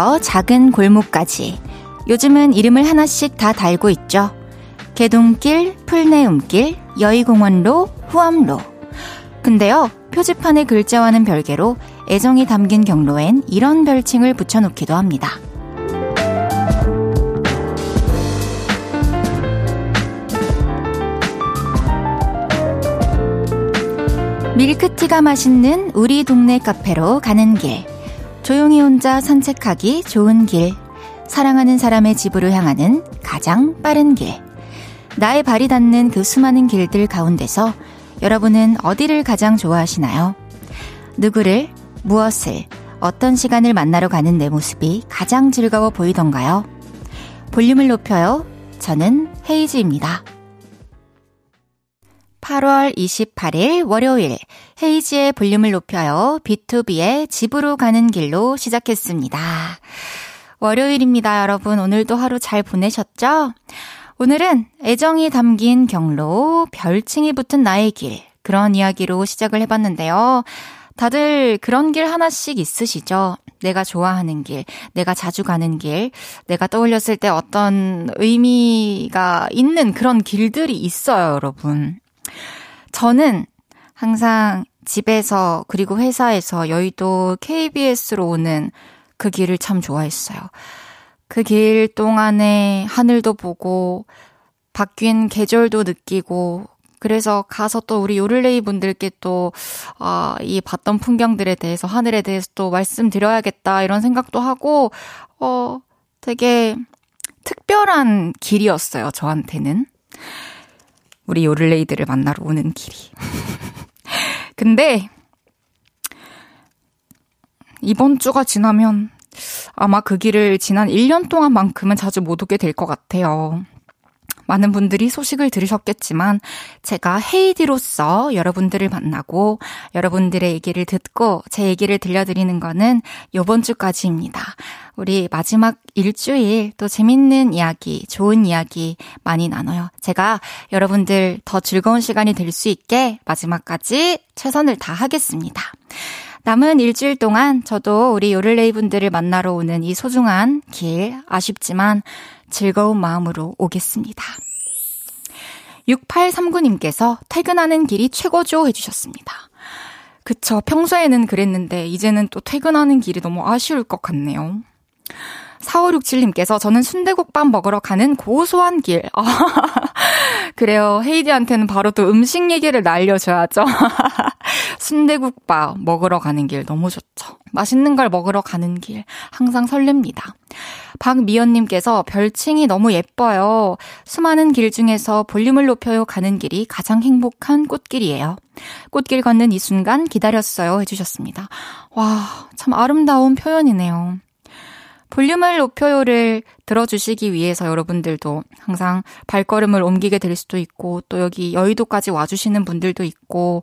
도로부터 작은 골목까지 요즘은 이름을 하나씩 다 달고 있죠. 개동길, 풀내음길, 여의공원로, 후암로. 근데요, 표지판의 글자와는 별개로 애정이 담긴 경로엔 이런 별칭을 붙여놓기도 합니다. 밀크티가 맛있는 우리 동네 카페로 가는 길. 조용히 혼자 산책하기 좋은 길. 사랑하는 사람의 집으로 향하는 가장 빠른 길. 나의 발이 닿는 그 수많은 길들 가운데서 여러분은 어디를 가장 좋아하시나요? 누구를, 무엇을, 어떤 시간을 만나러 가는 내 모습이 가장 즐거워 보이던가요? 볼륨을 높여요. 저는 헤이즈입니다. 8월 28일 월요일 헤이지의 볼륨을 높여요. B2B의 집으로 가는 길로 시작했습니다. 월요일입니다, 여러분. 오늘도 하루 잘 보내셨죠? 오늘은 애정이 담긴 경로, 별칭이 붙은 나의 길, 그런 이야기로 시작을 해봤는데요. 다들 그런 길 하나씩 있으시죠? 내가 좋아하는 길, 내가 자주 가는 길, 내가 떠올렸을 때 어떤 의미가 있는 그런 길들이 있어요, 여러분. 저는 항상 집에서 그리고 회사에서 여의도 KBS로 오는 그 길을 참 좋아했어요. 그 길 동안에 하늘도 보고 바뀐 계절도 느끼고 그래서 가서 또 우리 요를레이 분들께 또, 아, 이 봤던 풍경들에 대해서, 하늘에 대해서 또 말씀드려야겠다, 이런 생각도 하고, 어, 되게 특별한 길이었어요, 저한테는. 우리 요를레이들을 만나러 오는 길이. 근데 이번 주가 지나면 아마 그 길을 지난 1년 동안만큼은 자주 못 오게 될 것 같아요. 많은 분들이 소식을 들으셨겠지만 제가 헤이디로서 여러분들을 만나고 여러분들의 얘기를 듣고 제 얘기를 들려드리는 거는 요번 주까지입니다. 우리 마지막 일주일 또 재밌는 이야기, 좋은 이야기 많이 나눠요. 제가 여러분들 더 즐거운 시간이 될 수 있게 마지막까지 최선을 다하겠습니다. 남은 일주일 동안 저도 우리 요를레이 분들을 만나러 오는 이 소중한 길 아쉽지만 즐거운 마음으로 오겠습니다. 6839님께서 퇴근하는 길이 최고죠 해주셨습니다. 그쵸. 평소에는 그랬는데, 이제는 또 퇴근하는 길이 너무 아쉬울 것 같네요. 4567님께서 저는 순대국밥 먹으러 가는 고소한 길. 아, 그래요. 헤이디한테는 바로 또 음식 얘기를 날려줘야죠. 순대국밥 먹으러 가는 길 너무 좋죠. 맛있는 걸 먹으러 가는 길 항상 설렙니다. 박미연님께서 별칭이 너무 예뻐요. 수많은 길 중에서 볼륨을 높여요 가는 길이 가장 행복한 꽃길이에요. 꽃길 걷는 이 순간 기다렸어요 해주셨습니다. 와, 참 아름다운 표현이네요. 볼륨을 높여요를 들어주시기 위해서 여러분들도 항상 발걸음을 옮기게 될 수도 있고, 또 여기 여의도까지 와주시는 분들도 있고,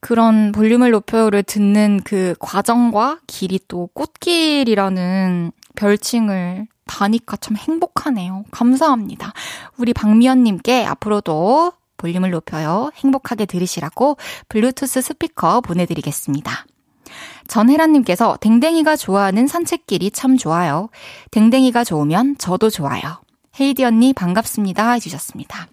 그런 볼륨을 높여요를 듣는 그 과정과 길이 또 꽃길이라는 별칭을 다니까 참 행복하네요. 감사합니다. 우리 박미연님께 앞으로도 볼륨을 높여요. 행복하게 들으시라고 블루투스 스피커 보내드리겠습니다. 전혜란님께서 댕댕이가 좋아하는 산책길이 참 좋아요. 댕댕이가 좋으면 저도 좋아요. 헤이디 언니 반갑습니다 해주셨습니다.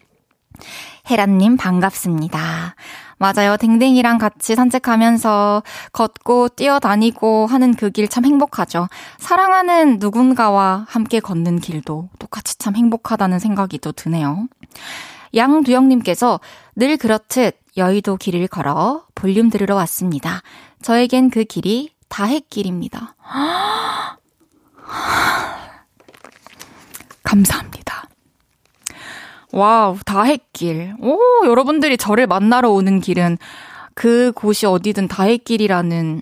혜란님 반갑습니다. 맞아요. 댕댕이랑 같이 산책하면서 걷고 뛰어다니고 하는 그 길 참 행복하죠. 사랑하는 누군가와 함께 걷는 길도 똑같이 참 행복하다는 생각이 또 드네요. 양두영님께서 늘 그렇듯 여의도 길을 걸어 볼륨 들으러 왔습니다. 저에겐 그 길이 다해길입니다. 감사합니다. wow, 다해길. 오, 여러분들이 저를 만나러 오는 길은 그 곳이 어디든 다해길이라는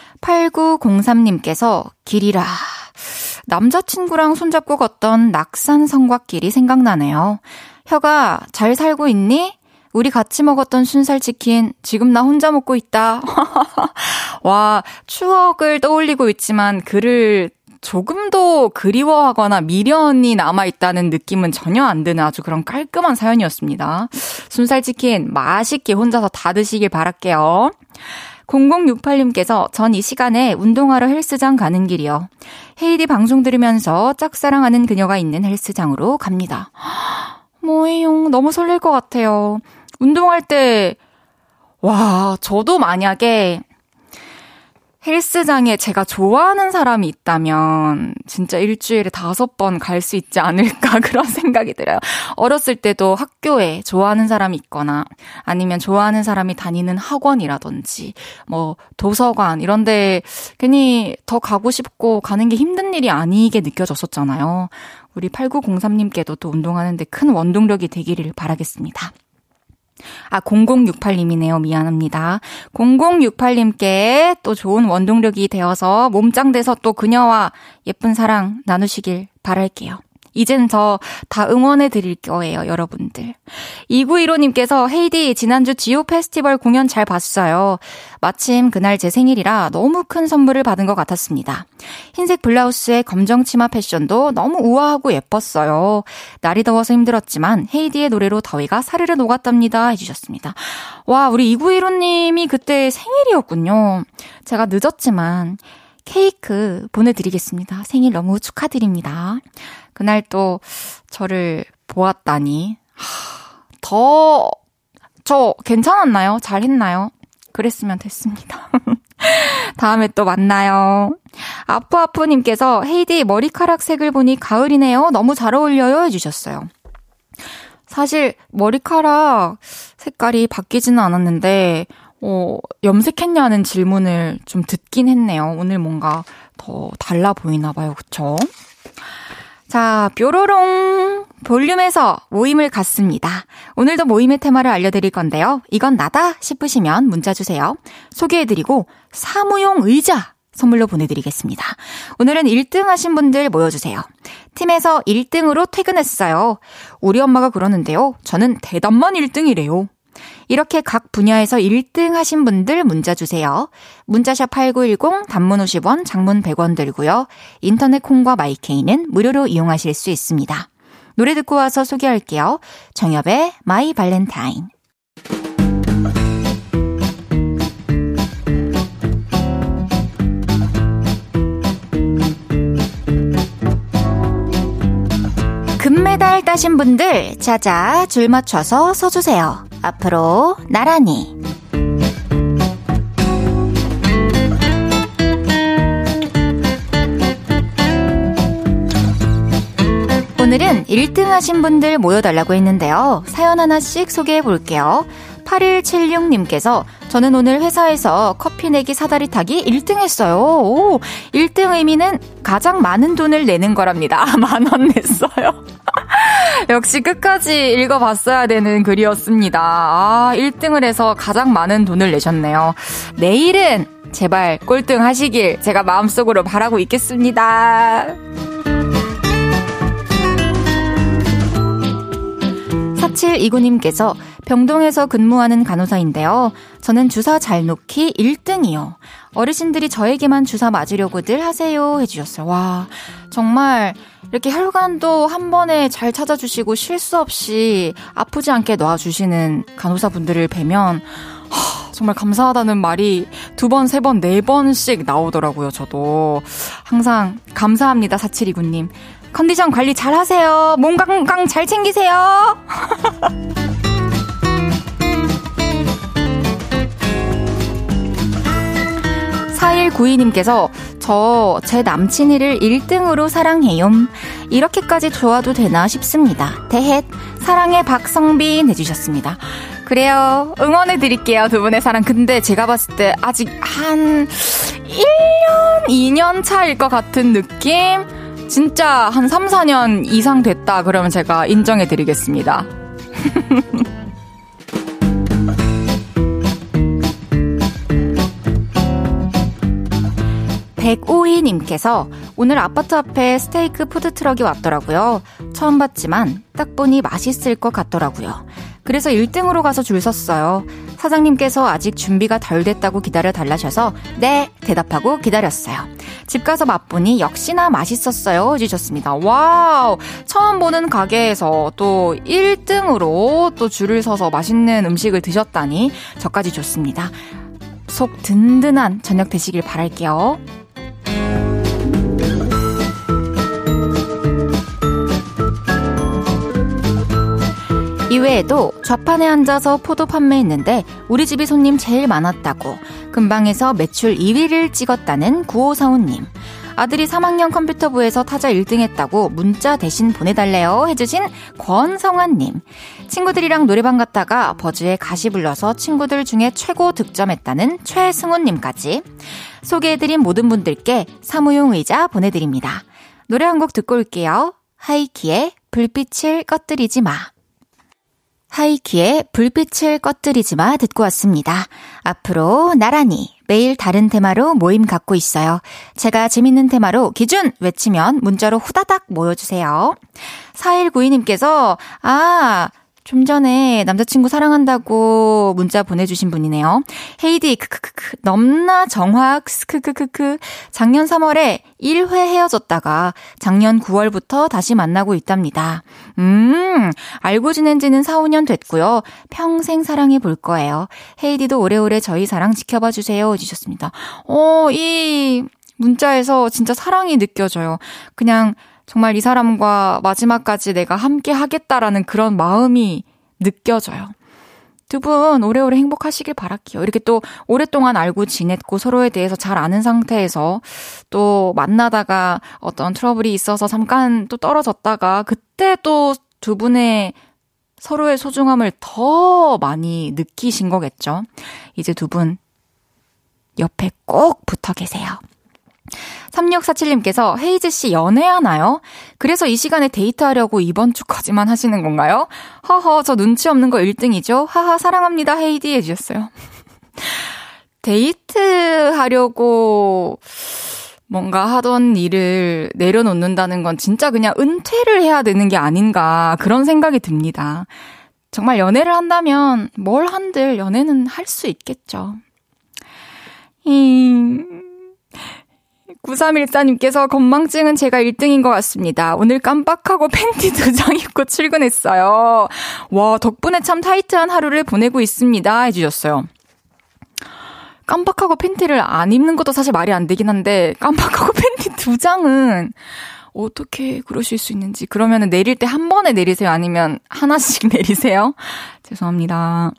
8903님께서 길이라 남자친구랑 손잡고 걷던 낙산 성곽길이 생각나네요. 혀가 잘 살고 있니? 우리 같이 먹었던 순살 치킨 지금 나 혼자 먹고 있다. 와, 추억을 떠올리고 있지만 그를 조금도 그리워하거나 미련이 남아있다는 느낌은 전혀 안 드는 아주 그런 깔끔한 사연이었습니다. 순살치킨 맛있게 혼자서 다 드시길 바랄게요. 0068님께서 전 이 시간에 운동하러 헬스장 가는 길이요. 헤이디 방송 들으면서 짝사랑하는 그녀가 있는 헬스장으로 갑니다. 뭐예요? 너무 설렐 것 같아요. 운동할 때, 와, 저도 만약에 헬스장에 제가 좋아하는 사람이 있다면 진짜 일주일에 다섯 번 갈 수 있지 않을까 그런 생각이 들어요. 어렸을 때도 학교에 좋아하는 사람이 있거나 아니면 좋아하는 사람이 다니는 학원이라든지 뭐 도서관 이런데 괜히 더 가고 싶고 가는 게 힘든 일이 아니게 느껴졌었잖아요. 우리 8903님께도 또 운동하는데 큰 원동력이 되기를 바라겠습니다. 아, 0068님이네요. 미안합니다. 0068님께 또 좋은 원동력이 되어서 몸짱 돼서 또 그녀와 예쁜 사랑 나누시길 바랄게요. 이젠 저 다 응원해 드릴 거예요, 여러분들. 2915님께서 헤이디 지난주 지오 페스티벌 공연 잘 봤어요. 마침 그날 제 생일이라 너무 큰 선물을 받은 것 같았습니다. 흰색 블라우스에 검정 치마 패션도 너무 우아하고 예뻤어요. 날이 더워서 힘들었지만 헤이디의 노래로 더위가 사르르 녹았답니다. 해주셨습니다. 와, 우리 2915님이 그때 생일이었군요. 제가 늦었지만 케이크 보내드리겠습니다. 생일 너무 축하드립니다. 그날 또 저를 보았다니. 더, 저 괜찮았나요? 잘 했나요? 그랬으면 됐습니다. 다음에 또 만나요. 아프아프님께서 헤이디 머리카락 색을 보니 가을이네요. 너무 잘 어울려요. 해주셨어요. 사실 머리카락 색깔이 바뀌지는 않았는데, 어, 염색했냐는 질문을 좀 듣긴 했네요. 오늘 뭔가 더 달라 보이나 봐요. 그쵸? 자, 뾰로롱 볼륨에서 모임을 갖습니다. 오늘도 모임의 테마를 알려드릴 건데요. 이건 나다 싶으시면 문자 주세요. 소개해드리고 사무용 의자 선물로 보내드리겠습니다. 오늘은 1등 하신 분들 모여주세요. 팀에서 1등으로 퇴근했어요. 우리 엄마가 그러는데요. 저는 대답만 1등이래요. 이렇게 각 분야에서 1등 하신 분들 문자 주세요. 문자샵 8910 단문 50원, 장문 100원 들고요. 인터넷 콩과 마이케이는 무료로 이용하실 수 있습니다. 노래 듣고 와서 소개할게요. 정엽의 My Valentine. 금메달 따신 분들 자자 줄 맞춰서 서주세요. 앞으로 나란히. 오늘은 1등 하신 분들 모여달라고 했는데요. 사연 하나씩 소개해 볼게요. 8176님께서 저는 오늘 회사에서 커피 내기 사다리 타기 1등 했어요. 오, 1등 의미는 가장 많은 돈을 내는 거랍니다. 만 원 냈어요. 역시 끝까지 읽어봤어야 되는 글이었습니다. 아, 1등을 해서 가장 많은 돈을 내셨네요. 내일은 제발 꼴등 하시길 제가 마음속으로 바라고 있겠습니다. 4729님께서 병동에서 근무하는 간호사인데요. 저는 주사 잘 놓기 1등이요. 어르신들이 저에게만 주사 맞으려고들 하세요. 해주셨어요. 와, 정말 이렇게 혈관도 한 번에 잘 찾아주시고 실수 없이 아프지 않게 놔주시는 간호사분들을 뵈면 하, 정말 감사하다는 말이 두 번, 세 번, 네 번씩 나오더라고요, 저도. 항상 감사합니다, 4729님. 컨디션 관리 잘 하세요. 몸 건강 잘 챙기세요. 4192님께서 저 제 남친이를 1등으로 사랑해요. 이렇게까지 좋아도 되나 싶습니다. 대헷 사랑해 박성빈 해주셨습니다. 그래요. 응원해 드릴게요. 두 분의 사랑. 근데 제가 봤을 때 아직 한 1년, 2년 차일 것 같은 느낌? 진짜 한 3, 4년 이상 됐다. 그러면 제가 인정해 드리겠습니다. 105희님께서 오늘 아파트 앞에 스테이크 푸드트럭이 왔더라고요. 처음 봤지만 딱 보니 맛있을 것 같더라고요. 그래서 1등으로 가서 줄 섰어요. 사장님께서 아직 준비가 덜 됐다고 기다려 달라셔서 네 대답하고 기다렸어요. 집 가서 맛보니 역시나 맛있었어요 해주셨습니다. wow 처음 보는 가게에서 또 1등으로 또 줄을 서서 맛있는 음식을 드셨다니 저까지 좋습니다. 속 든든한 저녁 되시길 바랄게요. 이외에도 좌판에 앉아서 포도 판매했는데 우리 집이 손님 제일 많았다고. 금방에서 매출 2위를 찍었다는 9545님 아들이 3학년 컴퓨터부에서 타자 1등 했다고 문자 대신 보내달래요 해주신 권성환님 친구들이랑 노래방 갔다가 버즈에 가시 불러서 친구들 중에 최고 득점했다는 최승훈님까지 소개해드린 모든 분들께 사무용 의자 보내드립니다. 노래 한 곡 듣고 올게요. 하이키의 불빛을 꺼뜨리지 마. 하이키의 불빛을 꺼뜨리지 마 듣고 왔습니다. 앞으로 나란히 매일 다른 테마로 모임 갖고 있어요. 제가 재밌는 테마로 기준 외치면 문자로 후다닥 모여주세요. 4192님께서, 아, 좀 전에 남자친구 사랑한다고 문자 보내주신 분이네요. 헤이디, 크크크크, 넘나 정확, 크크크크. 작년 3월에 1회 헤어졌다가 작년 9월부터 다시 만나고 있답니다. 음, 알고 지낸 지는 4, 5년 됐고요. 평생 사랑해 볼 거예요. 헤이디도 오래오래 저희 사랑 지켜봐 주세요. 해주셨습니다. 어, 이 문자에서 진짜 사랑이 느껴져요. 그냥 정말 이 사람과 마지막까지 내가 함께 하겠다라는 그런 마음이 느껴져요. 두 분 오래오래 행복하시길 바랄게요. 이렇게 또 오랫동안 알고 지냈고 서로에 대해서 잘 아는 상태에서 또 만나다가 어떤 트러블이 있어서 잠깐 또 떨어졌다가 그때 또 두 분의 서로의 소중함을 더 많이 느끼신 거겠죠. 이제 두 분 옆에 꼭 붙어 계세요. 3647님께서 헤이즈 씨 연애하나요? 그래서 이 시간에 데이트하려고 이번 주까지만 하시는 건가요? 허허, 저 눈치 없는 거 1등이죠? 하하, 사랑합니다, 헤이디 해주셨어요. 데이트 하려고 뭔가 하던 일을 내려놓는다는 건 진짜 그냥 은퇴를 해야 되는 게 아닌가 그런 생각이 듭니다. 정말 연애를 한다면 뭘 한들 연애는 할 수 있겠죠. 음, 9314님께서 건망증은 제가 1등인 것 같습니다. 오늘 깜빡하고 팬티 두 장 입고 출근했어요. 와, 덕분에 참 타이트한 하루를 보내고 있습니다. 해주셨어요. 깜빡하고 팬티를 안 입는 것도 사실 말이 안 되긴 한데, 깜빡하고 팬티 두 장은 어떻게 그러실 수 있는지. 그러면 내릴 때 한 번에 내리세요? 아니면 하나씩 내리세요? 죄송합니다.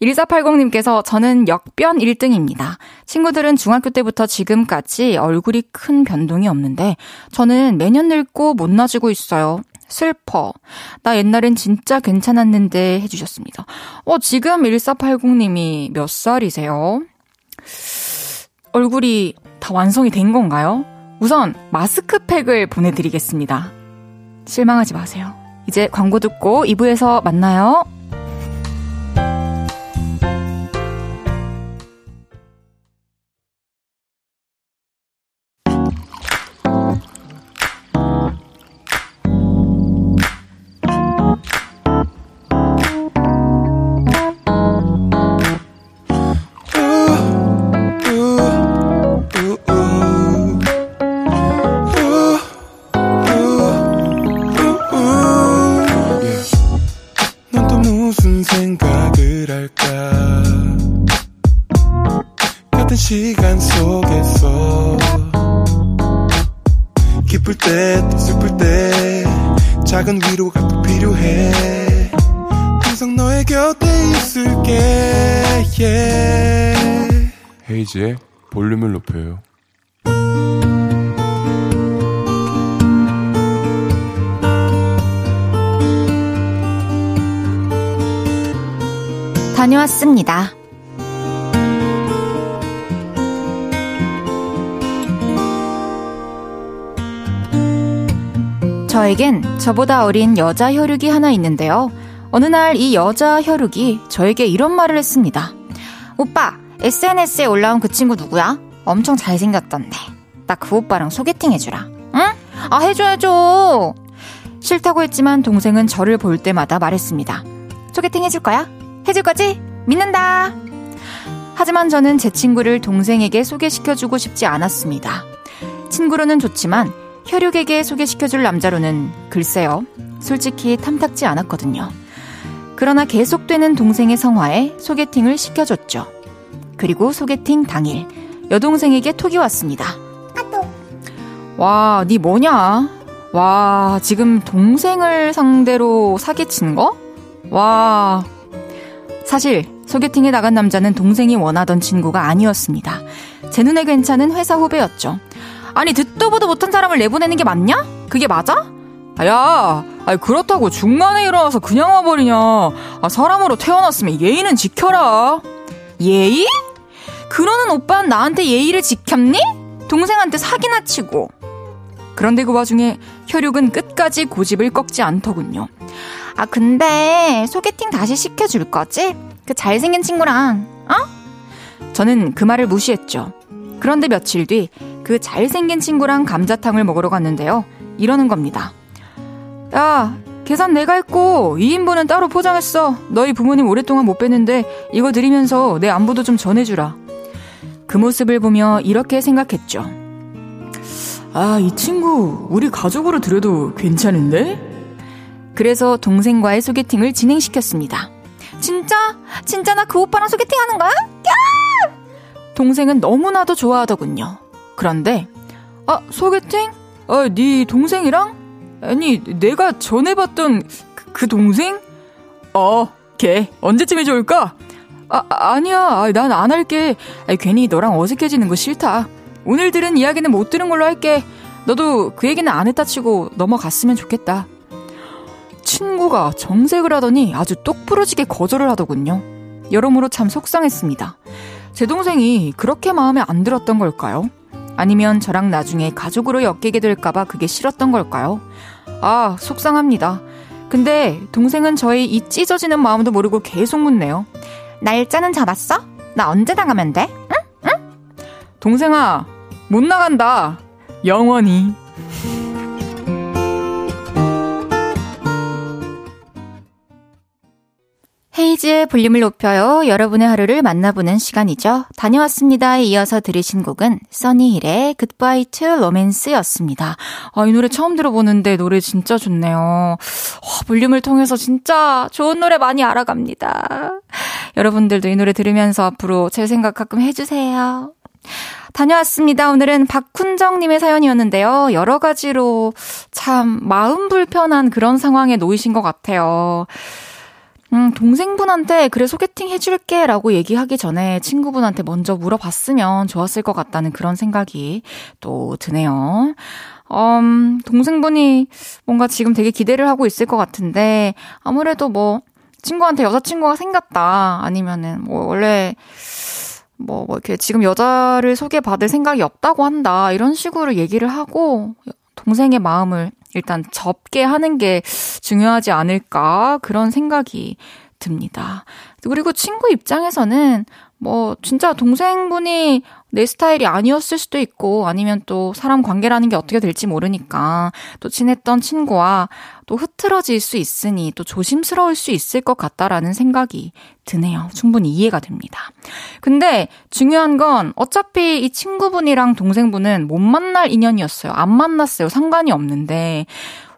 1480님께서 저는 역변 1등입니다. 친구들은 중학교 때부터 지금까지 얼굴이 큰 변동이 없는데 저는 매년 늙고 못나지고 있어요. 슬퍼. 나 옛날엔 진짜 괜찮았는데 해주셨습니다. 어, 지금 1480님이 몇 살이세요? 얼굴이 다 완성이 된 건가요? 우선 마스크팩을 보내드리겠습니다. 실망하지 마세요. 이제 광고 듣고 2부에서 만나요. 이지의 볼륨을 높여요. 다녀왔습니다. 저에겐 저보다 어린 여자 혈육이 하나 있는데요. 어느 날 이 여자 혈육이 저에게 이런 말을 했습니다. 오빠, SNS에 올라온 그 친구 누구야? 엄청 잘생겼던데. 나 그 오빠랑 소개팅 해주라. 응? 아, 해줘, 해줘. 싫다고 했지만 동생은 저를 볼 때마다 말했습니다. 소개팅 해줄 거야? 해줄 거지? 믿는다. 하지만 저는 제 친구를 동생에게 소개시켜주고 싶지 않았습니다. 친구로는 좋지만 혈육에게 소개시켜줄 남자로는 글쎄요, 솔직히 탐탁지 않았거든요. 그러나 계속되는 동생의 성화에 소개팅을 시켜줬죠. 그리고 소개팅 당일, 여동생에게 톡이 왔습니다. 와, 니 뭐냐? 와, 지금 동생을 상대로 사기친 거? 와. 사실, 소개팅에 나간 남자는 동생이 원하던 친구가 아니었습니다. 제 눈에 괜찮은 회사 후배였죠. 아니, 듣도 보도 못한 사람을 내보내는 게 맞냐? 그게 맞아? 아, 야, 아니, 그렇다고 중간에 일어나서 그냥 와버리냐. 아, 사람으로 태어났으면 예의는 지켜라. 예의? 그러는 오빠는 나한테 예의를 지켰니? 동생한테 사기나 치고. 그런데 그 와중에 혈육은 끝까지 고집을 꺾지 않더군요. 아, 근데 소개팅 다시 시켜줄 거지? 그 잘생긴 친구랑, 어? 저는 그 말을 무시했죠. 그런데 며칠 뒤 그 잘생긴 친구랑 감자탕을 먹으러 갔는데요. 이러는 겁니다. 야, 계산 내가 했고 2인분은 따로 포장했어. 너희 부모님 오랫동안 못 뵀는데 이거 드리면서 내 안부도 좀 전해주라. 그 모습을 보며 이렇게 생각했죠. 아, 이 친구 우리 가족으로 들여도 괜찮은데? 그래서 동생과의 소개팅을 진행시켰습니다. 진짜? 진짜 나 그 오빠랑 소개팅 하는 거야? 야! 동생은 너무나도 좋아하더군요. 그런데, 아, 소개팅? 아, 네 동생이랑? 아니, 내가 전에 봤던 그, 그 동생? 어, 걔, 언제쯤이 좋을까? 아, 아니야. 난 안 할게. 괜히 너랑 어색해지는 거 싫다. 오늘 들은 이야기는 못 들은 걸로 할게. 너도 그 얘기는 안 했다 치고 넘어갔으면 좋겠다. 친구가 정색을 하더니 아주 똑부러지게 거절을 하더군요. 여러모로 참 속상했습니다. 제 동생이 그렇게 마음에 안 들었던 걸까요? 아니면 저랑 나중에 가족으로 엮이게 될까봐 그게 싫었던 걸까요? 아, 속상합니다. 근데 동생은 저의 이 찢어지는 마음도 모르고 계속 묻네요. 날짜는 잡았어? 나 언제 나가면 돼? 응? 응? 동생아, 못 나간다. 영원히. 헤이즈의 볼륨을 높여요. 여러분의 하루를 만나보는 시간이죠. 다녀왔습니다에 이어서 들으신 곡은 써니힐의 Goodbye to Romance였습니다. 아, 이 노래 처음 들어보는데 노래 진짜 좋네요. 와, 볼륨을 통해서 진짜 좋은 노래 많이 알아갑니다. 여러분들도 이 노래 들으면서 앞으로 제 생각 가끔 해주세요. 다녀왔습니다. 오늘은 박훈정님의 사연이었는데요. 여러 가지로 참 마음 불편한 그런 상황에 놓이신 것 같아요. 음, 동생분한테 그래 소개팅 해줄게 라고 얘기하기 전에 친구분한테 먼저 물어봤으면 좋았을 것 같다는 그런 생각이 또 드네요. 음, 동생분이 뭔가 지금 되게 기대를 하고 있을 것 같은데 아무래도 뭐 친구한테 여자친구가 생겼다 아니면은 뭐 원래 뭐, 뭐 이렇게 지금 여자를 소개받을 생각이 없다고 한다 이런 식으로 얘기를 하고 동생의 마음을 일단 접게 하는 게 중요하지 않을까 그런 생각이 듭니다. 그리고 친구 입장에서는 뭐 진짜 동생분이 내 스타일이 아니었을 수도 있고 아니면 또 사람 관계라는 게 어떻게 될지 모르니까 또 친했던 친구와 또 흐트러질 수 있으니 또 조심스러울 수 있을 것 같다라는 생각이 드네요. 충분히 이해가 됩니다. 근데 중요한 건 어차피 이 친구분이랑 동생분은 못 만날 인연이었어요. 안 만났어요. 상관이 없는데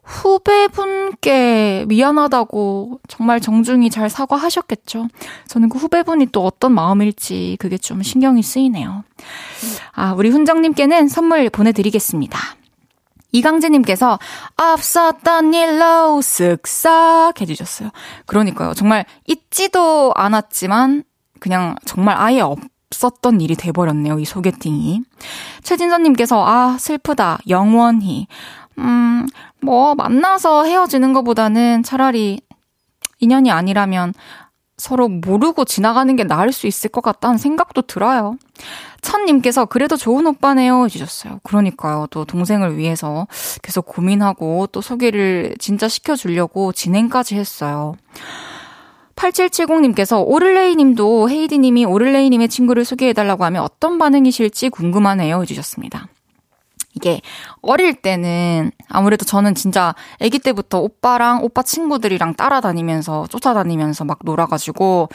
후배분께 미안하다고 정말 정중히 잘 사과하셨겠죠. 저는 그 후배분이 또 어떤 마음일지 그게 좀 신경이 쓰이네요. 아, 우리 훈정님께는 선물 보내드리겠습니다. 이강재님께서 없었던 일로 쓱싹 해주셨어요. 그러니까요. 정말 잊지도 않았지만 그냥 정말 아예 없었던 일이 돼버렸네요. 이 소개팅이. 최진선님께서 아 슬프다. 영원히. 음, 뭐, 만나서 헤어지는 것보다는 차라리 인연이 아니라면 서로 모르고 지나가는 게 나을 수 있을 것 같다는 생각도 들어요. 천님께서 그래도 좋은 오빠네요 해주셨어요. 그러니까요. 또 동생을 위해서 계속 고민하고 또 소개를 진짜 시켜주려고 진행까지 했어요. 8770님께서 오를레이 님도 헤이디 님이 오를레이 님의 친구를 소개해달라고 하면 어떤 반응이실지 궁금하네요 해주셨습니다. 이게 어릴 때는 아무래도 저는 진짜 아기 때부터 오빠랑 오빠 친구들이랑 따라다니면서 쫓아다니면서 막 놀아가지고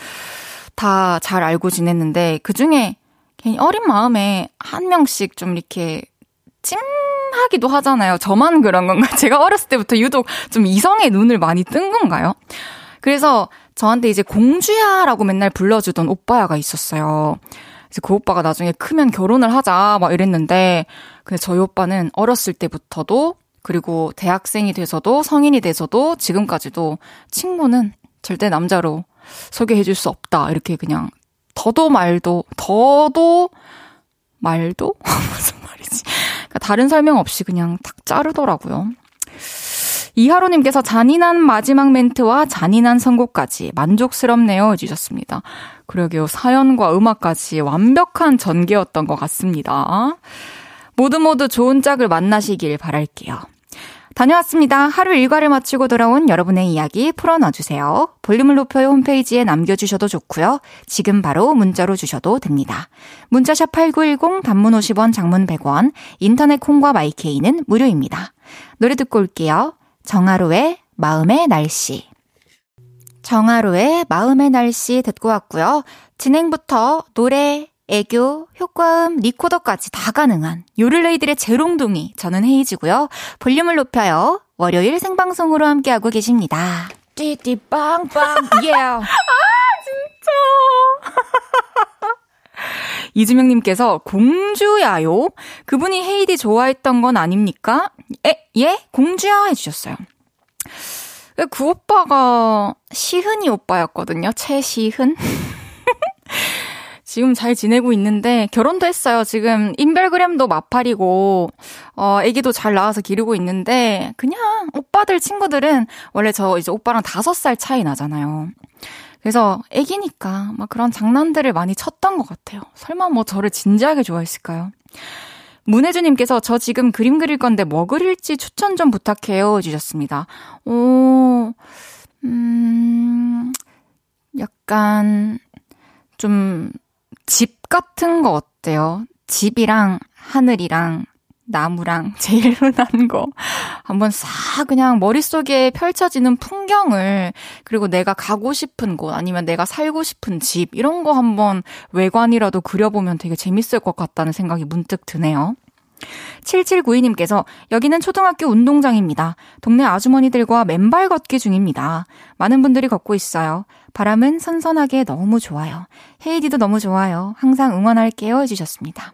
다 잘 알고 지냈는데 그 중에 괜히 어린 마음에 한 명씩 좀 이렇게 찜하기도 하잖아요. 저만 그런 건가요? 제가 어렸을 때부터 유독 좀 이성의 눈을 많이 뜬 건가요? 그래서 저한테 이제 공주야라고 맨날 불러주던 오빠야가 있었어요. 그래서 그 오빠가 나중에 크면 결혼을 하자 막 이랬는데 근데 저희 오빠는 어렸을 때부터도 그리고 대학생이 돼서도 성인이 돼서도 지금까지도 친구는 절대 남자로 소개해 줄 수 없다. 이렇게 그냥 더도 말도 더도 말도 무슨 말이지? 그러니까 다른 설명 없이 그냥 탁 자르더라고요. 이하로님께서 잔인한 마지막 멘트와 잔인한 선곡까지 만족스럽네요 해주셨습니다. 그러게요. 사연과 음악까지 완벽한 전개였던 것 같습니다. 모두 모두 좋은 짝을 만나시길 바랄게요. 다녀왔습니다. 하루 일과를 마치고 돌아온 여러분의 이야기 풀어놔주세요. 볼륨을 높여요 홈페이지에 남겨주셔도 좋고요. 지금 바로 문자로 주셔도 됩니다. 문자샵 8910 단문 50원 장문 100원 인터넷 콩과 마이케이는 무료입니다. 노래 듣고 올게요. 정하루의 마음의 날씨. 정하루의 마음의 날씨 듣고 왔고요. 진행부터 노래, 애교, 효과음, 리코더까지 다 가능한 요를레이들의 재롱둥이 저는 헤이지고요. 볼륨을 높여요. 월요일 생방송으로 함께하고 계십니다. 띠띠 빵빵 예. 아 진짜. 이주명님께서 공주야요? 그분이 헤이디 좋아했던 건 아닙니까? 에, 예? 공주야 해주셨어요. 그 오빠가 시흔이 오빠였거든요. 최시흔. 지금 잘 지내고 있는데 결혼도 했어요. 지금 인별그램도 마팔이고 어 아기도 잘 나와서 기르고 있는데 그냥 오빠들 친구들은 원래 저 이제 오빠랑 다섯 살 차이 나잖아요. 그래서 아기니까 막 그런 장난들을 많이 쳤던 것 같아요. 설마 뭐 저를 진지하게 좋아했을까요? 문혜주님께서 저 지금 그림 그릴 건데 뭐 그릴지 추천 좀 부탁해요. 주셨습니다. 오, 음, 약간 좀 집 같은 거 어때요? 집이랑 하늘이랑 나무랑 제일 흔한 거 한번 싹 그냥 머릿속에 펼쳐지는 풍경을 그리고 내가 가고 싶은 곳 아니면 내가 살고 싶은 집 이런 거 한번 외관이라도 그려보면 되게 재밌을 것 같다는 생각이 문득 드네요. 7792님께서 여기는 초등학교 운동장입니다. 동네 아주머니들과 맨발 걷기 중입니다. 많은 분들이 걷고 있어요. 바람은 선선하게 너무 좋아요. 헤이디도 너무 좋아요. 항상 응원할게요 해주셨습니다.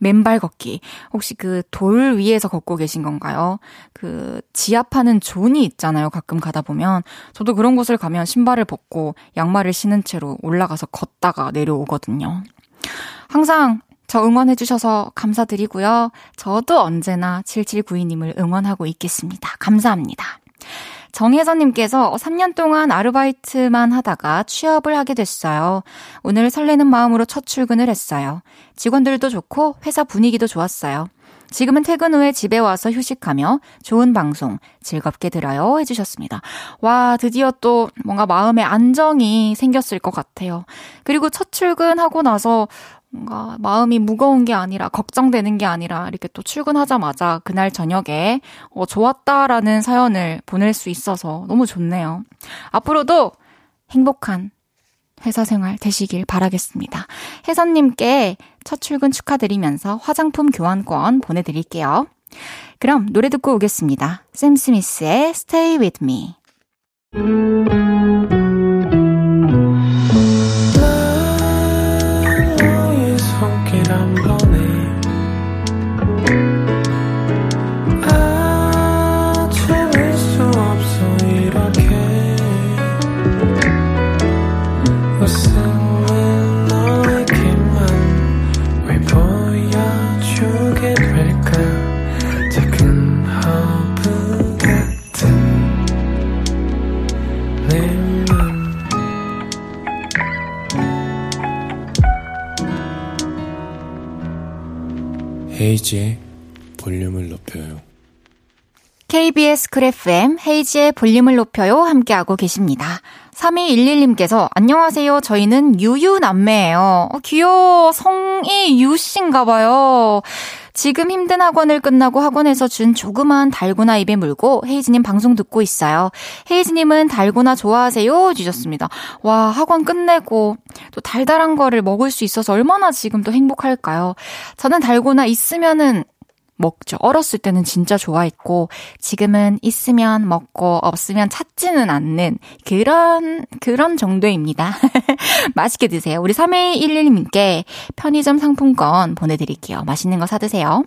맨발 걷기. 혹시 그 돌 위에서 걷고 계신 건가요? 그 지압하는 존이 있잖아요. 가끔 가다 보면. 저도 그런 곳을 가면 신발을 벗고 양말을 신은 채로 올라가서 걷다가 내려오거든요. 항상 저 응원해주셔서 감사드리고요. 저도 언제나 7792님을 응원하고 있겠습니다. 감사합니다. 정혜선님께서 3년 동안 아르바이트만 하다가 취업을 하게 됐어요. 오늘 설레는 마음으로 첫 출근을 했어요. 직원들도 좋고 회사 분위기도 좋았어요. 지금은 퇴근 후에 집에 와서 휴식하며 좋은 방송 즐겁게 들어요 해주셨습니다. 와, 드디어 또 뭔가 마음의 안정이 생겼을 것 같아요. 그리고 첫 출근하고 나서 뭔가 마음이 무거운 게 아니라 걱정되는 게 아니라 이렇게 또 출근하자마자 그날 저녁에 어, 좋았다라는 사연을 보낼 수 있어서 너무 좋네요. 앞으로도 행복한 회사 생활 되시길 바라겠습니다. 혜선님께 첫 출근 축하드리면서 화장품 교환권 보내드릴게요. 그럼 노래 듣고 오겠습니다. 샘 스미스의 Stay With Me. 헤이즈의 볼륨을 높여요. KBS Cool FM 헤이즈의 볼륨을 높여요 함께하고 계십니다. 3211님께서 안녕하세요. 저희는 유유 남매예요. 어, 귀여워. 성이 유씨인가 봐요. 지금 힘든 학원을 끝나고 학원에서 준 조그만 달고나 입에 물고 헤이즈님 방송 듣고 있어요. 헤이즈님은 달고나 좋아하세요? 주셨습니다. 와, 학원 끝내고 또 달달한 거를 먹을 수 있어서 얼마나 지금 또 행복할까요? 저는 달고나 있으면은 먹죠. 어렸을 때는 진짜 좋아했고, 지금은 있으면 먹고, 없으면 찾지는 않는 그런, 그런 정도입니다. 맛있게 드세요. 우리 3111님께 편의점 상품권 보내드릴게요. 맛있는 거 사드세요.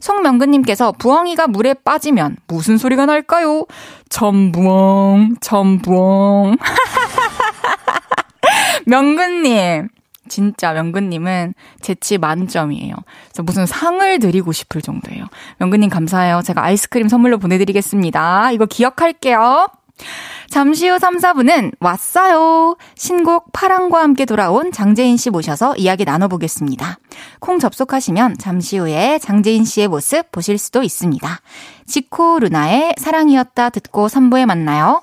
송명근님께서 부엉이가 물에 빠지면 무슨 소리가 날까요? 첨부엉, 첨부엉. 명근님. 진짜 명근님은 재치 만점이에요. 그래서 무슨 상을 드리고 싶을 정도예요. 명근님 감사해요. 제가 아이스크림 선물로 보내드리겠습니다. 이거 기억할게요. 잠시 후 3, 4분은 왔어요. 신곡 파랑과 함께 돌아온 장재인 씨 모셔서 이야기 나눠보겠습니다. 콩 접속하시면 잠시 후에 장재인 씨의 모습 보실 수도 있습니다. 지코 루나의 사랑이었다 듣고 3부에 만나요.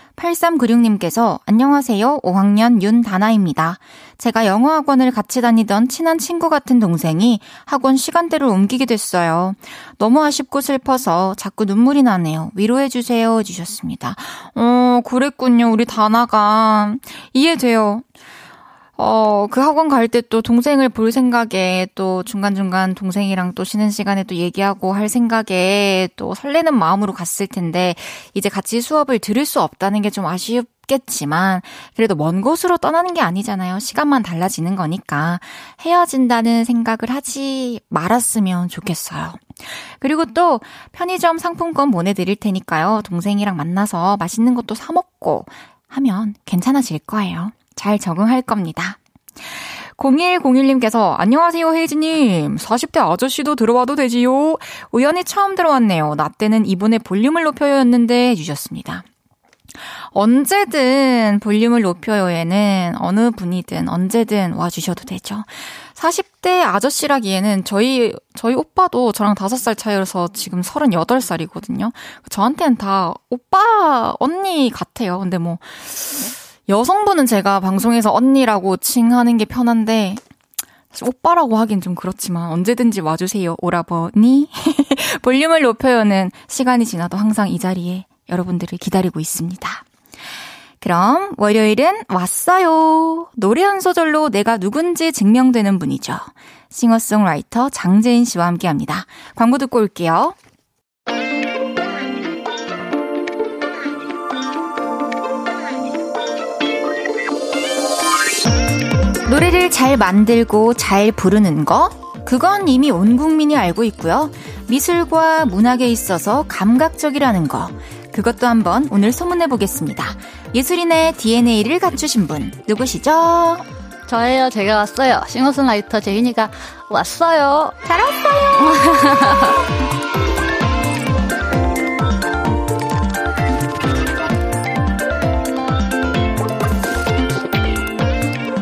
8396님께서 안녕하세요. 5학년 윤다나입니다. 제가 영어 학원을 같이 다니던 친한 친구 같은 동생이 학원 시간대를 옮기게 됐어요. 너무 아쉽고 슬퍼서 자꾸 눈물이 나네요. 위로해 주세요. 해주셨습니다. 어, 그랬군요. 우리 다나가. 이해돼요. 어, 그 학원 갈 때 또 동생을 볼 생각에 또 중간중간 동생이랑 또 쉬는 시간에 또 얘기하고 할 생각에 또 설레는 마음으로 갔을 텐데 이제 같이 수업을 들을 수 없다는 게 좀 아쉽 겠지만 그래도 먼 곳으로 떠나는 게 아니잖아요. 시간만 달라지는 거니까 헤어진다는 생각을 하지 말았으면 좋겠어요. 그리고 또 편의점 상품권 보내드릴 테니까요. 동생이랑 만나서 맛있는 것도 사 먹고 하면 괜찮아질 거예요. 잘 적응할 겁니다. 0101님께서 안녕하세요 혜지님 40대 아저씨도 들어와도 되지요? 우연히 처음 들어왔네요. 나 때는 이분의 볼륨을 높여요였는데 해주셨습니다. 언제든 볼륨을 높여요에는 어느 분이든 언제든 와주셔도 되죠. 40대 아저씨라기에는 저희, 저희 오빠도 저랑 5살 차이라서 지금 38살이거든요. 저한테는 다 오빠, 언니 같아요. 근데 뭐, 여성분은 제가 방송에서 언니라고 칭하는 게 편한데 오빠라고 하긴 좀 그렇지만 언제든지 와주세요 오라버니 볼륨을 높여요는 시간이 지나도 항상 이 자리에 여러분들을 기다리고 있습니다. 그럼 월요일은 왔어요. 노래 한 소절로 내가 누군지 증명되는 분이죠. 싱어송라이터 장재인 씨와 함께 합니다. 광고 듣고 올게요. 노래를 잘 만들고 잘 부르는 거? 그건 이미 온 국민이 알고 있고요. 미술과 문학에 있어서 감각적이라는 거. 그것도 한번 오늘 소문내 보겠습니다. 예술인의 DNA를 갖추신 분 누구시죠? 저예요. 제가 왔어요. 싱어송라이터 제인이가 왔어요. 잘 왔어요.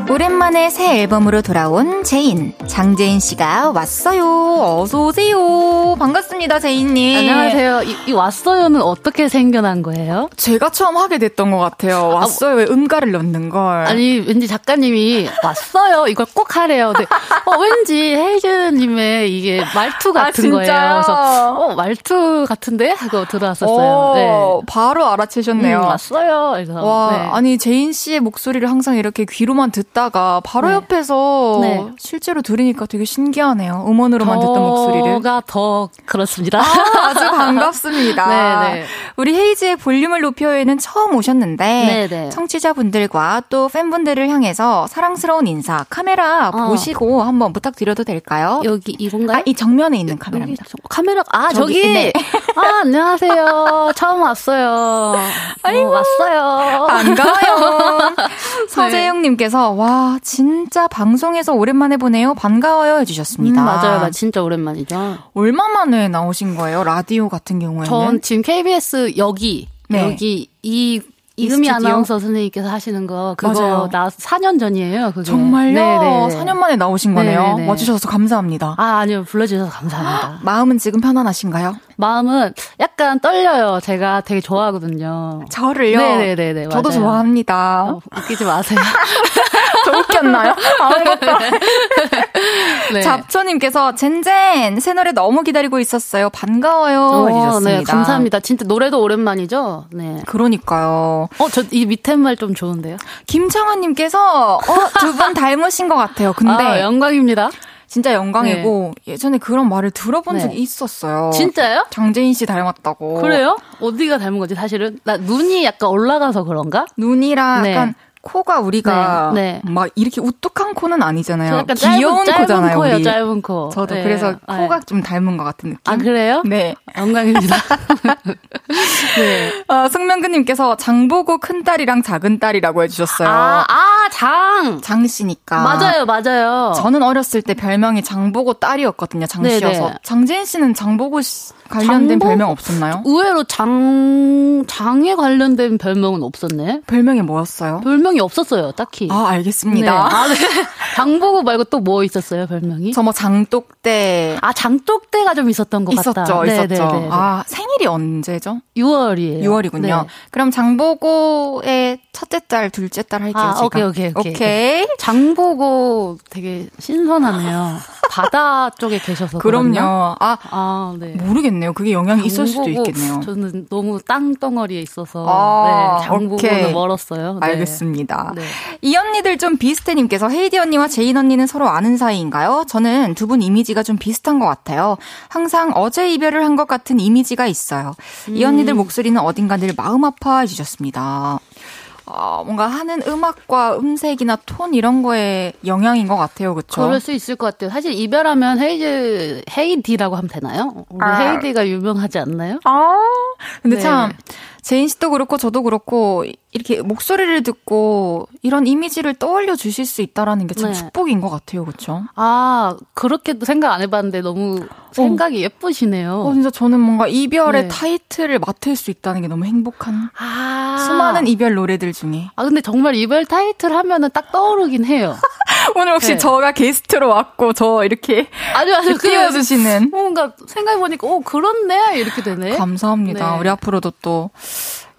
오랜만에 새 앨범으로 돌아온 제인. 장재인 씨가 왔어요. 어서 오세요. 반갑습니다, 제인님. 안녕하세요. 이, 이, 왔어요는 어떻게 생겨난 거예요? 제가 처음 하게 됐던 것 같아요. 왔어요에 음가를 넣는 걸. 아니, 왠지 작가님이 왔어요. 이걸 꼭 하래요. 근데, 어, 왠지 헤이즈님의 이게 말투 아, 같은 아, 거예요. 그래서, 어, 말투 같은데? 하고 들어왔었어요. 오, 네. 바로 알아채셨네요. 음, 왔어요. 그래서, 와, 네. 아니, 제인 씨의 목소리를 항상 이렇게 귀로만 듣다 가 바로 네. 옆에서 네. 실제로 들으 들으니까 되게 신기하네요. 음원으로만 듣던 목소리를. 가더 그렇습니다. 아, 주 반갑습니다. 네네. 우리 헤이즈의 볼륨을 높여에는 처음 오셨는데 네네. 청취자분들과 또 팬분들을 향해서 사랑스러운 인사 카메라 어. 보시고 한번 부탁드려도 될까요? 여기 이건가요? 아, 이 정면에 있는 카메라입니다. 카메라 아 저기, 저기. 네. 아 안녕하세요. 처음 왔어요. 아이고, 어, 왔어요. 반가워요. 서재영님께서 와 진짜 방송에서 오랜만에 보네요. 반가워요 해주셨습니다. 음, 맞아요, 나 진짜 오랜만이죠. 얼마 만에 나오신 거예요? 라디오 같은 경우에는? 전 지금 KBS 여기 네. 여기 이 이금희 아나운서 선생님께서 하시는 거 그거 맞아요. 나 4년 전이에요. 그게. 정말요? 네네. 4년 만에 나오신 거네요. 네네. 와주셔서 감사합니다. 아 아니요 불러주셔서 감사합니다. 마음은 지금 편안하신가요? 마음은 약간 떨려요. 제가 되게 좋아하거든요. 저를요? 네네네. 저도 맞아요. 좋아합니다. 어, 웃기지 마세요. 저 웃겼나요? 아무것도. 네. 잡초님께서 젠젠 새 노래 너무 기다리고 있었어요. 반가워요. 어, 해주셨습니다. 네, 감사합니다. 진짜 노래도 오랜만이죠. 네. 그러니까요. 어, 저 이 밑에 말 좀 좋은데요. 김창환님께서 어, 두 분 닮으신 것 같아요. 근데 아, 영광입니다. 진짜 영광이고 네. 예전에 그런 말을 들어본 네. 적이 있었어요. 진짜요? 장재인 씨 닮았다고. 그래요? 어디가 닮은 거지 사실은? 나 눈이 약간 올라가서 그런가? 눈이랑 네. 약간 코가 우리가 네, 네. 막 이렇게 우뚝한 코는 아니잖아요. 귀여운 짧은, 코잖아요. 코예요, 우리. 짧은 코. 저도 네. 그래서 코가 네. 좀 닮은 것 같은 느낌. 아 그래요? 네, 영광입니다. 네. 어, 승명근님께서 장보고 큰 딸이랑 작은 딸이라고 해주셨어요. 아, 아 장. 장 씨니까. 맞아요, 맞아요. 저는 어렸을 때 별명이 장보고 딸이었거든요. 장 씨여서. 장재인 씨는 장보고 씨. 관련된 장보? 별명 없었나요? 의외로 장 장에 관련된 별명은 없었네. 별명이 뭐였어요? 별명이 없었어요, 딱히. 아 알겠습니다. 네. 아, 네. 장보고 말고 또 뭐 있었어요, 별명이? 저 뭐 장독대. 아 장독대가 좀 있었던 것 있었죠, 같다. 있었죠, 있었죠. 네, 네, 네. 아 생일이 언제죠? 6월이에요. 6월이군요. 그럼 장보고의 첫째 딸, 둘째 딸 할게요. 아, 제가. 오케이, 오케이, 오케이. 오케이. 장보고 되게 신선하네요. 바다 쪽에 계셔서 그럼요. 그렇나? 아, 아, 네. 모르겠네요. 그게 영향이 있을 수도 있겠네요. 저는 너무 땅덩어리에 있어서 아, 네, 장보고는 멀었어요. 네. 알겠습니다. 네. 이 언니들 좀 비슷해님께서 헤이디 언니와 제인 언니는 서로 아는 사이인가요? 저는 두 분 이미지가 좀 비슷한 것 같아요. 항상 어제 이별을 한 것 같은 이미지가 있어요. 음. 이 언니들 목소리는 어딘가 늘 마음 아파해 주셨습니다. 어, 뭔가 하는 음악과 음색이나 톤 이런 거에 영향인 것 같아요, 그렇죠? 그럴 수 있을 것 같아요. 사실 이별하면 헤이즈 헤이디라고 하면 되나요? 우리 아. 헤이디가 유명하지 않나요? 아, 근데 네. 참 제인 씨도 그렇고 저도 그렇고 이렇게 목소리를 듣고 이런 이미지를 떠올려 주실 수 있다라는 게참 네. 축복인 것 같아요, 그렇죠? 아 그렇게도 생각 안 해봤는데 너무 생각이 어. 예쁘시네요. 어, 진짜 저는 뭔가 이별의 네. 타이틀을 맡을 수 있다는 게 너무 행복한. 아. 수많은 이별 노래들 중에. 아 근데 정말 이별 타이틀 하면은 딱 떠오르긴 해요. 오늘 혹시 네. 저가 게스트로 왔고 저 이렇게 아주 아주 띄워주시는 뭔가 생각해 보니까 오 그렇네 이렇게 되네. 감사합니다. 네. 우리 앞으로도 또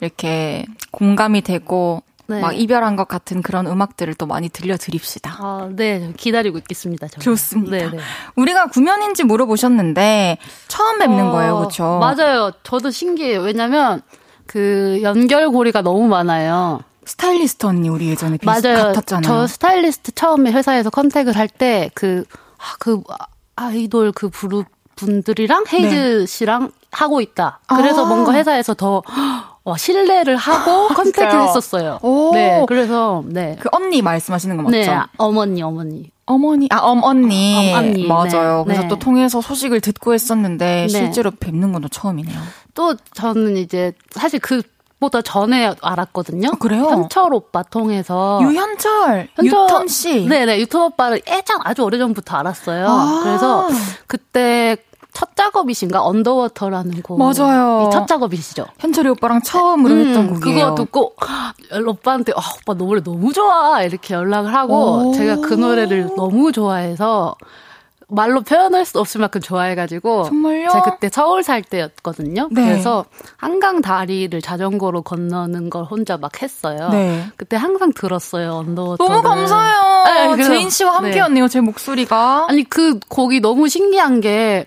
이렇게 공감이 되고 네. 막 이별한 것 같은 그런 음악들을 또 많이 들려드립시다. 아, 네. 기다리고 있겠습니다. 정말. 좋습니다. 네, 네. 우리가 구면인지 물어보셨는데 처음 뵙는 어, 거예요. 그렇죠? 맞아요. 저도 신기해요. 왜냐면 그 연결고리가 너무 많아요. 스타일리스트 언니 우리 예전에 비슷 맞아요. 같았잖아요. 저 스타일리스트 처음에 회사에서 contact을 할때그 아, 그 아이돌 그 그룹 분들이랑 헤이즈 네. 씨랑 하고 있다. 그래서 아. 뭔가 회사에서 더 와, 신뢰를 하고 contact을 했었어요. 오. 네, 그래서 네. 그 언니 말씀하시는 거 맞죠? 네, 어머니, 어머니. 어머니, 아, 엄언니. 엄언니. 맞아요. 네. 그래서 네. 또 통해서 소식을 듣고 했었는데 네. 실제로 뵙는 건 또 처음이네요. 또 저는 이제 사실 그 보다 전에 알았거든요. 아, 그래요? 현철 오빠 통해서. 유현철, 현철 유턴 씨. 네네, 유턴 오빠를 예전 아주 오래전부터 알았어요. 아~ 그래서 그때 첫 작업이신가? Underwater라는 곡. 맞아요. 첫 작업이시죠. 현철이 오빠랑 처음으로 음, 했던 곡이에요. 그거 듣고 오빠한테 아, 오빠 노래 너무 좋아 이렇게 연락을 하고 제가 그 노래를 너무 좋아해서 말로 표현할 수 없을 만큼 좋아해가지고 정말요? 제가 그때 서울 살 때였거든요. 네. 그래서 한강 다리를 자전거로 건너는 걸 혼자 막 했어요. 네. 그때 항상 들었어요 Underwater. 너무 감사해요. 네, 재인 씨와 함께였네요. 네. 제 목소리가. 아니 그 곡이 너무 신기한 게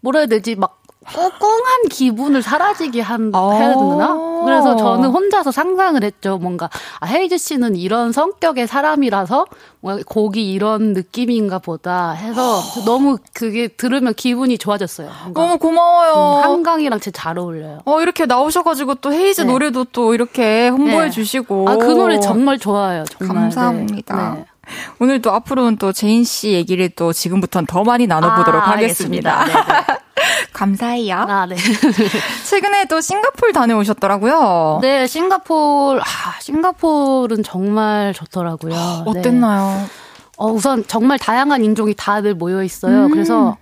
뭐라 해야 되지 막 꽁꽁한 기분을 사라지게 한 어. 해야 되나? 그래서 저는 혼자서 상상을 했죠. 뭔가 아, 헤이즈 씨는 이런 성격의 사람이라서 뭔가 곡이 이런 느낌인가 보다 해서 너무 그게 들으면 기분이 좋아졌어요. 너무 고마워요. 음, 한강이랑 진짜 잘 어울려요. 어 이렇게 나오셔가지고 또 헤이즈 네. 노래도 또 이렇게 홍보해 네. 주시고. 아 그 노래 정말 좋아요. 정말. 감사합니다. 네. 오늘 또 앞으로는 또 재인 씨 얘기를 또 지금부터는 더 많이 나눠보도록 아, 하겠습니다. 감사해요. 아, 네. 최근에 또 싱가폴 다녀오셨더라고요. 네, 싱가폴, 아, 싱가폴은 정말 좋더라고요. 네. 어땠나요? 네. 어, 우선 정말 다양한 인종이 다들 모여 있어요. 음. 그래서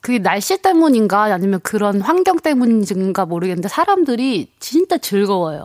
그게 날씨 때문인가 아니면 그런 환경 때문인가 모르겠는데 사람들이 진짜 즐거워요.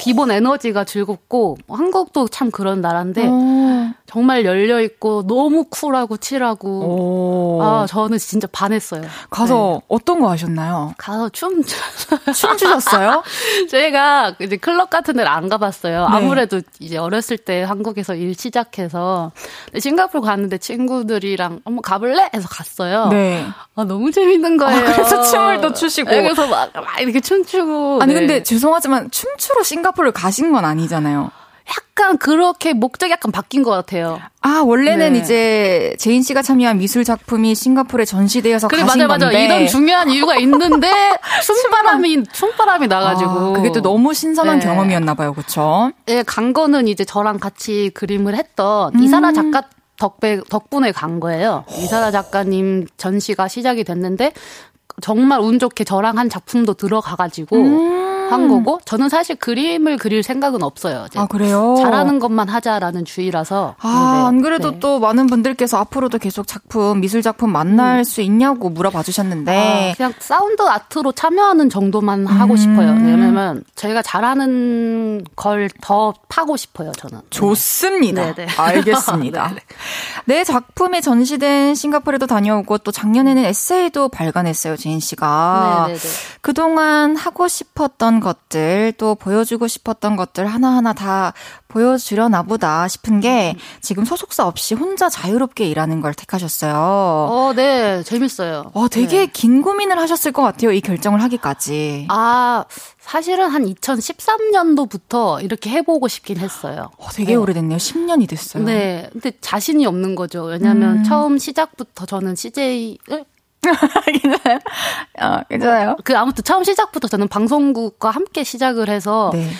기본 에너지가 즐겁고 한국도 참 그런 나라인데 오. 정말 열려 있고 너무 쿨하고 칠하고 아 저는 진짜 반했어요. 가서 네. 어떤 거 하셨나요? 가서 춤 춤 추셨어요? 제가 이제 클럽 같은 데를 안 가봤어요. 네. 아무래도 이제 어렸을 때 한국에서 일 시작해서 싱가포르 갔는데 친구들이랑 한번 가볼래? 해서 갔어요. 네. 아 너무 재밌는 거예요. 아, 그래서 춤을 또 추시고 네, 그래서 막, 막 이렇게 춤추고 아니 네. 근데 죄송하지만 춤추러 싱가포르를 가신 건 아니잖아요. 약간 그렇게 목적이 약간 바뀐 것 같아요. 아 원래는 네. 이제 재인 씨가 참여한 미술 작품이 싱가포르에 전시되어서 그래, 가신 맞아, 맞아. 이런 중요한 이유가 있는데 춤바람이 춤바람이 나가지고 아, 그게 또 너무 신선한 네. 경험이었나 봐요, 그렇죠? 네, 간 거는 이제 저랑 같이 그림을 했던 음. 이사라 작가 덕배, 덕분에 간 거예요. 이사라 작가님 전시가 시작이 됐는데 정말 운 좋게 저랑 한 작품도 들어가가지고 음. 한 거고 저는 사실 그림을 그릴 생각은 없어요. 아 그래요? 잘하는 것만 하자라는 주의라서. 아안 네. 그래도 네. 또 많은 분들께서 앞으로도 계속 작품 미술 작품 만날 음. 수 있냐고 물어봐 주셨는데 아, 그냥 sound art로 참여하는 정도만 하고 음. 싶어요. 왜냐면 제가 잘하는 걸 더 파고 싶어요. 저는. 좋습니다. 네네. 네. 알겠습니다. 네. 내 작품이 전시된 싱가포르에도 다녀오고 또 작년에는 에세이도 발간했어요, 재인 씨가. 네네네. 그동안 하고 싶었던 것들, 또 보여주고 싶었던 것들 하나하나 다 보여주려나 보다 싶은 게 지금 소속사 없이 혼자 자유롭게 일하는 걸 택하셨어요. 어, 네. 재밌어요. 어, 되게 네. 긴 고민을 하셨을 것 같아요. 이 결정을 하기까지. 아, 사실은 한 2013년도부터 이렇게 해보고 싶긴 했어요. 어, 되게 네. 오래됐네요. 10년이 됐어요. 네. 근데 자신이 없는 거죠. 왜냐하면 음. 처음 시작부터 저는 CJ를 괜찮아요? 어, 괜찮아요? 그 아무튼 처음 시작부터 저는 방송국과 함께 시작을 해서 네.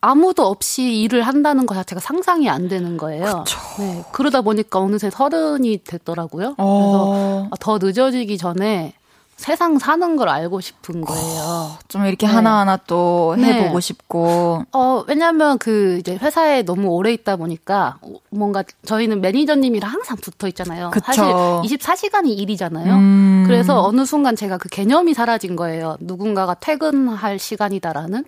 아무도 없이 일을 한다는 것 자체가 상상이 안 되는 거예요. 네. 그러다 보니까 어느새 서른이 됐더라고요. 어. 그래서 더 늦어지기 전에 세상 사는 걸 알고 싶은 거예요. 좀 이렇게 네. 하나하나 또 네. 해보고 네. 싶고. 어, 왜냐면 그 이제 회사에 너무 오래 있다 보니까 뭔가 저희는 매니저님이랑 항상 붙어 있잖아요. 그쵸. 사실 24시간이 일이잖아요. 음. 그래서 어느 순간 제가 그 개념이 사라진 거예요. 누군가가 퇴근할 시간이다라는.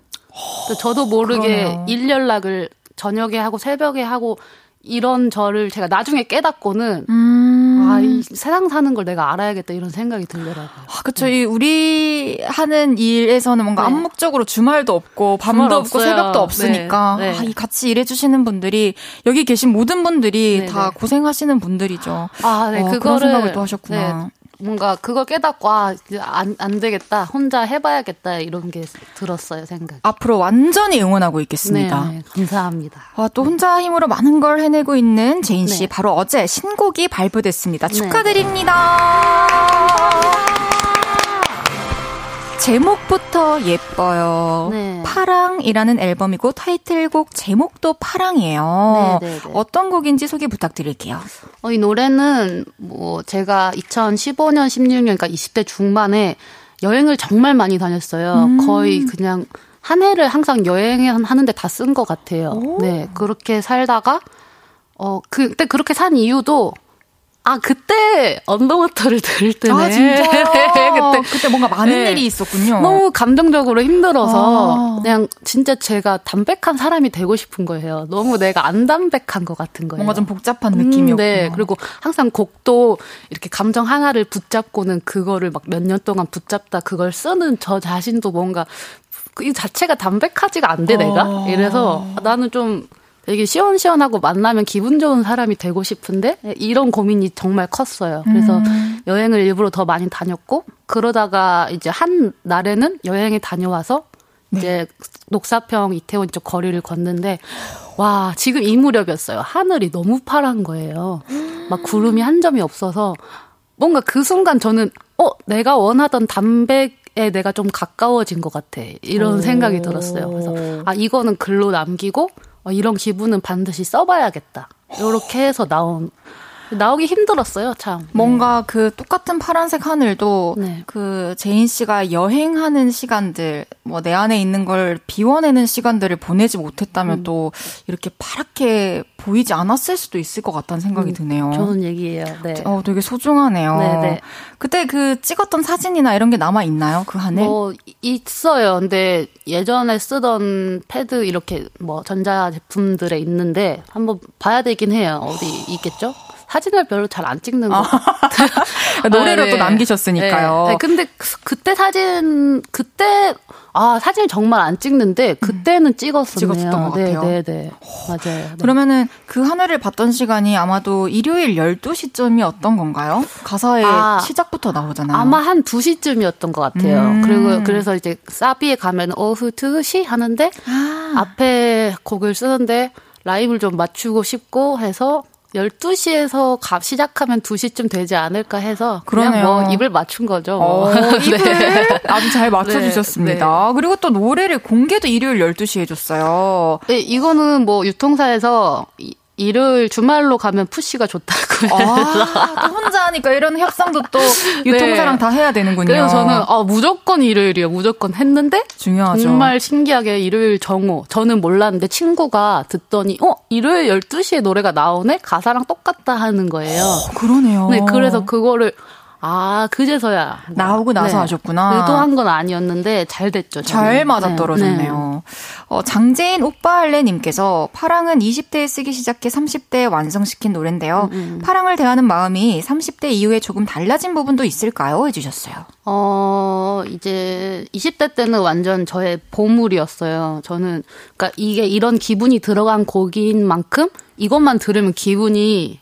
저도 모르게 그러네요. 일 연락을 저녁에 하고 새벽에 하고 이런 저를 제가 나중에 깨닫고는 음. 아, 이 세상 사는 걸 내가 알아야겠다 이런 생각이 들더라고요. 아, 그쵸. 네. 우리 하는 일에서는 뭔가 네. 암묵적으로 주말도 없고 밤도 없고 새벽도 없으니까 네. 네. 아, 이 같이 일해 주시는 분들이 여기 계신 모든 분들이 네, 다 네. 고생하시는 분들이죠. 아, 네. 어, 그거를 그런 생각을 또 하셨구나. 뭔가 그걸 깨닫고 아, 안, 안 되겠다 혼자 해봐야겠다 이런 게 들었어요 생각. 앞으로 완전히 응원하고 있겠습니다. 네, 네, 감사합니다. 아, 또 혼자 힘으로 많은 걸 해내고 있는 재인 씨 네. 바로 어제 신곡이 발표됐습니다. 네. 축하드립니다. 제목부터 예뻐요. 네. 파랑이라는 앨범이고 타이틀곡 제목도 파랑이에요. 네, 네, 네. 어떤 곡인지 소개 부탁드릴게요. 어, 이 노래는 뭐 제가 2015년, 16년, 그러니까 20대 중반에 여행을 정말 많이 다녔어요. 음. 거의 그냥 한 해를 항상 여행하는데 다 쓴 것 같아요. 오. 네, 그렇게 살다가 어 그때 그렇게 산 이유도 아, 그때 언더워터를 들을 때네. 아, 진짜요? 네, 그때. 그때 뭔가 많은 네. 일이 있었군요. 너무 감정적으로 힘들어서 아. 그냥 진짜 제가 담백한 사람이 되고 싶은 거예요. 너무 내가 안 담백한 것 같은 거예요. 뭔가 좀 복잡한 느낌이었고. 음, 네. 그리고 항상 곡도 이렇게 감정 하나를 붙잡고는 그거를 막 몇 년 동안 붙잡다 그걸 쓰는 저 자신도 뭔가 이 자체가 담백하지가 않대, 내가. 아. 이래서 나는 좀 되게 시원시원하고 만나면 기분 좋은 사람이 되고 싶은데 이런 고민이 정말 컸어요. 그래서 음. 여행을 일부러 더 많이 다녔고 그러다가 이제 한 날에는 여행에 다녀와서 이제 녹사평 이태원 쪽 거리를 걷는데 와 지금 이 무렵이었어요. 하늘이 너무 파란 거예요. 막 구름이 한 점이 없어서 뭔가 그 순간 저는 어 내가 원하던 담백에 내가 좀 가까워진 것 같아 이런 오. 생각이 들었어요. 그래서 아 이거는 글로 남기고 어, 이런 기분은 반드시 써봐야겠다. 이렇게 해서 나온 나오기 힘들었어요, 참. 뭔가 네. 그 똑같은 파란색 하늘도 네. 그 재인 씨가 여행하는 시간들, 뭐 내 안에 있는 걸 비워내는 시간들을 보내지 못했다면 음. 또 이렇게 파랗게 보이지 않았을 수도 있을 것 같다는 생각이 음, 드네요. 좋은 얘기예요. 네. 어, 되게 소중하네요. 네네. 네. 그때 그 찍었던 사진이나 이런 게 남아 있나요? 그 하늘? 뭐 있어요. 근데 예전에 쓰던 패드 이렇게 뭐 전자 제품들에 있는데 한번 봐야 되긴 해요. 어디 있겠죠? 사진을 별로 잘 안 찍는 거. 아, 노래로 아, 네. 또 남기셨으니까요. 네. 네. 근데 그때 사진 그때 아 사진을 정말 안 찍는데 그때는 음. 찍었었네요. 찍었던 것 네, 같아요. 네, 네, 맞아요. 네. 그러면은 그 하늘을 봤던 시간이 아마도 일요일 12시쯤이었던 건가요? 가사에 아, 시작부터 나오잖아요. 아마 한 2시쯤이었던 것 같아요. 음. 그리고 그래서 이제 사비에 가면 오후 2시 하는데 아. 앞에 곡을 쓰는데 라임을 좀 맞추고 싶고 해서 12시에서 가, 시작하면 2시쯤 되지 않을까 해서 그냥 그러네요. 뭐 입을 맞춘 거죠. 뭐. 어, 입을 네. 아주 잘 맞춰주셨습니다. 네, 네. 그리고 또 노래를 공개도 일요일 12시에 해줬어요. 네, 이거는 뭐 유통사에서 일요일 주말로 가면 푸시가 좋다고 해서 아, 또 혼자 하니까 이런 협상도 또 유통사랑 네. 다 해야 되는군요. 그래서 저는 아, 무조건 일요일이요. 무조건 했는데 중요하죠. 정말 신기하게 일요일 정오 저는 몰랐는데 친구가 듣더니 어 일요일 12시에 노래가 나오네 가사랑 똑같다 하는 거예요. 어, 그러네요. 네, 그래서 그거를 아, 그제서야. 나오고 나서 네. 하셨구나. 의도한 건 아니었는데 잘 됐죠. 저는. 잘 맞아떨어졌네요. 네. 어, 장재인 오빠할래님께서 파랑은 20대에 쓰기 시작해 30대에 완성시킨 노래인데요. 음, 음. 파랑을 대하는 마음이 30대 이후에 조금 달라진 부분도 있을까요? 해주셨어요. 어, 이제 20대 때는 완전 저의 보물이었어요. 저는, 그러니까 이게 이런 기분이 들어간 곡인 만큼 이것만 들으면 기분이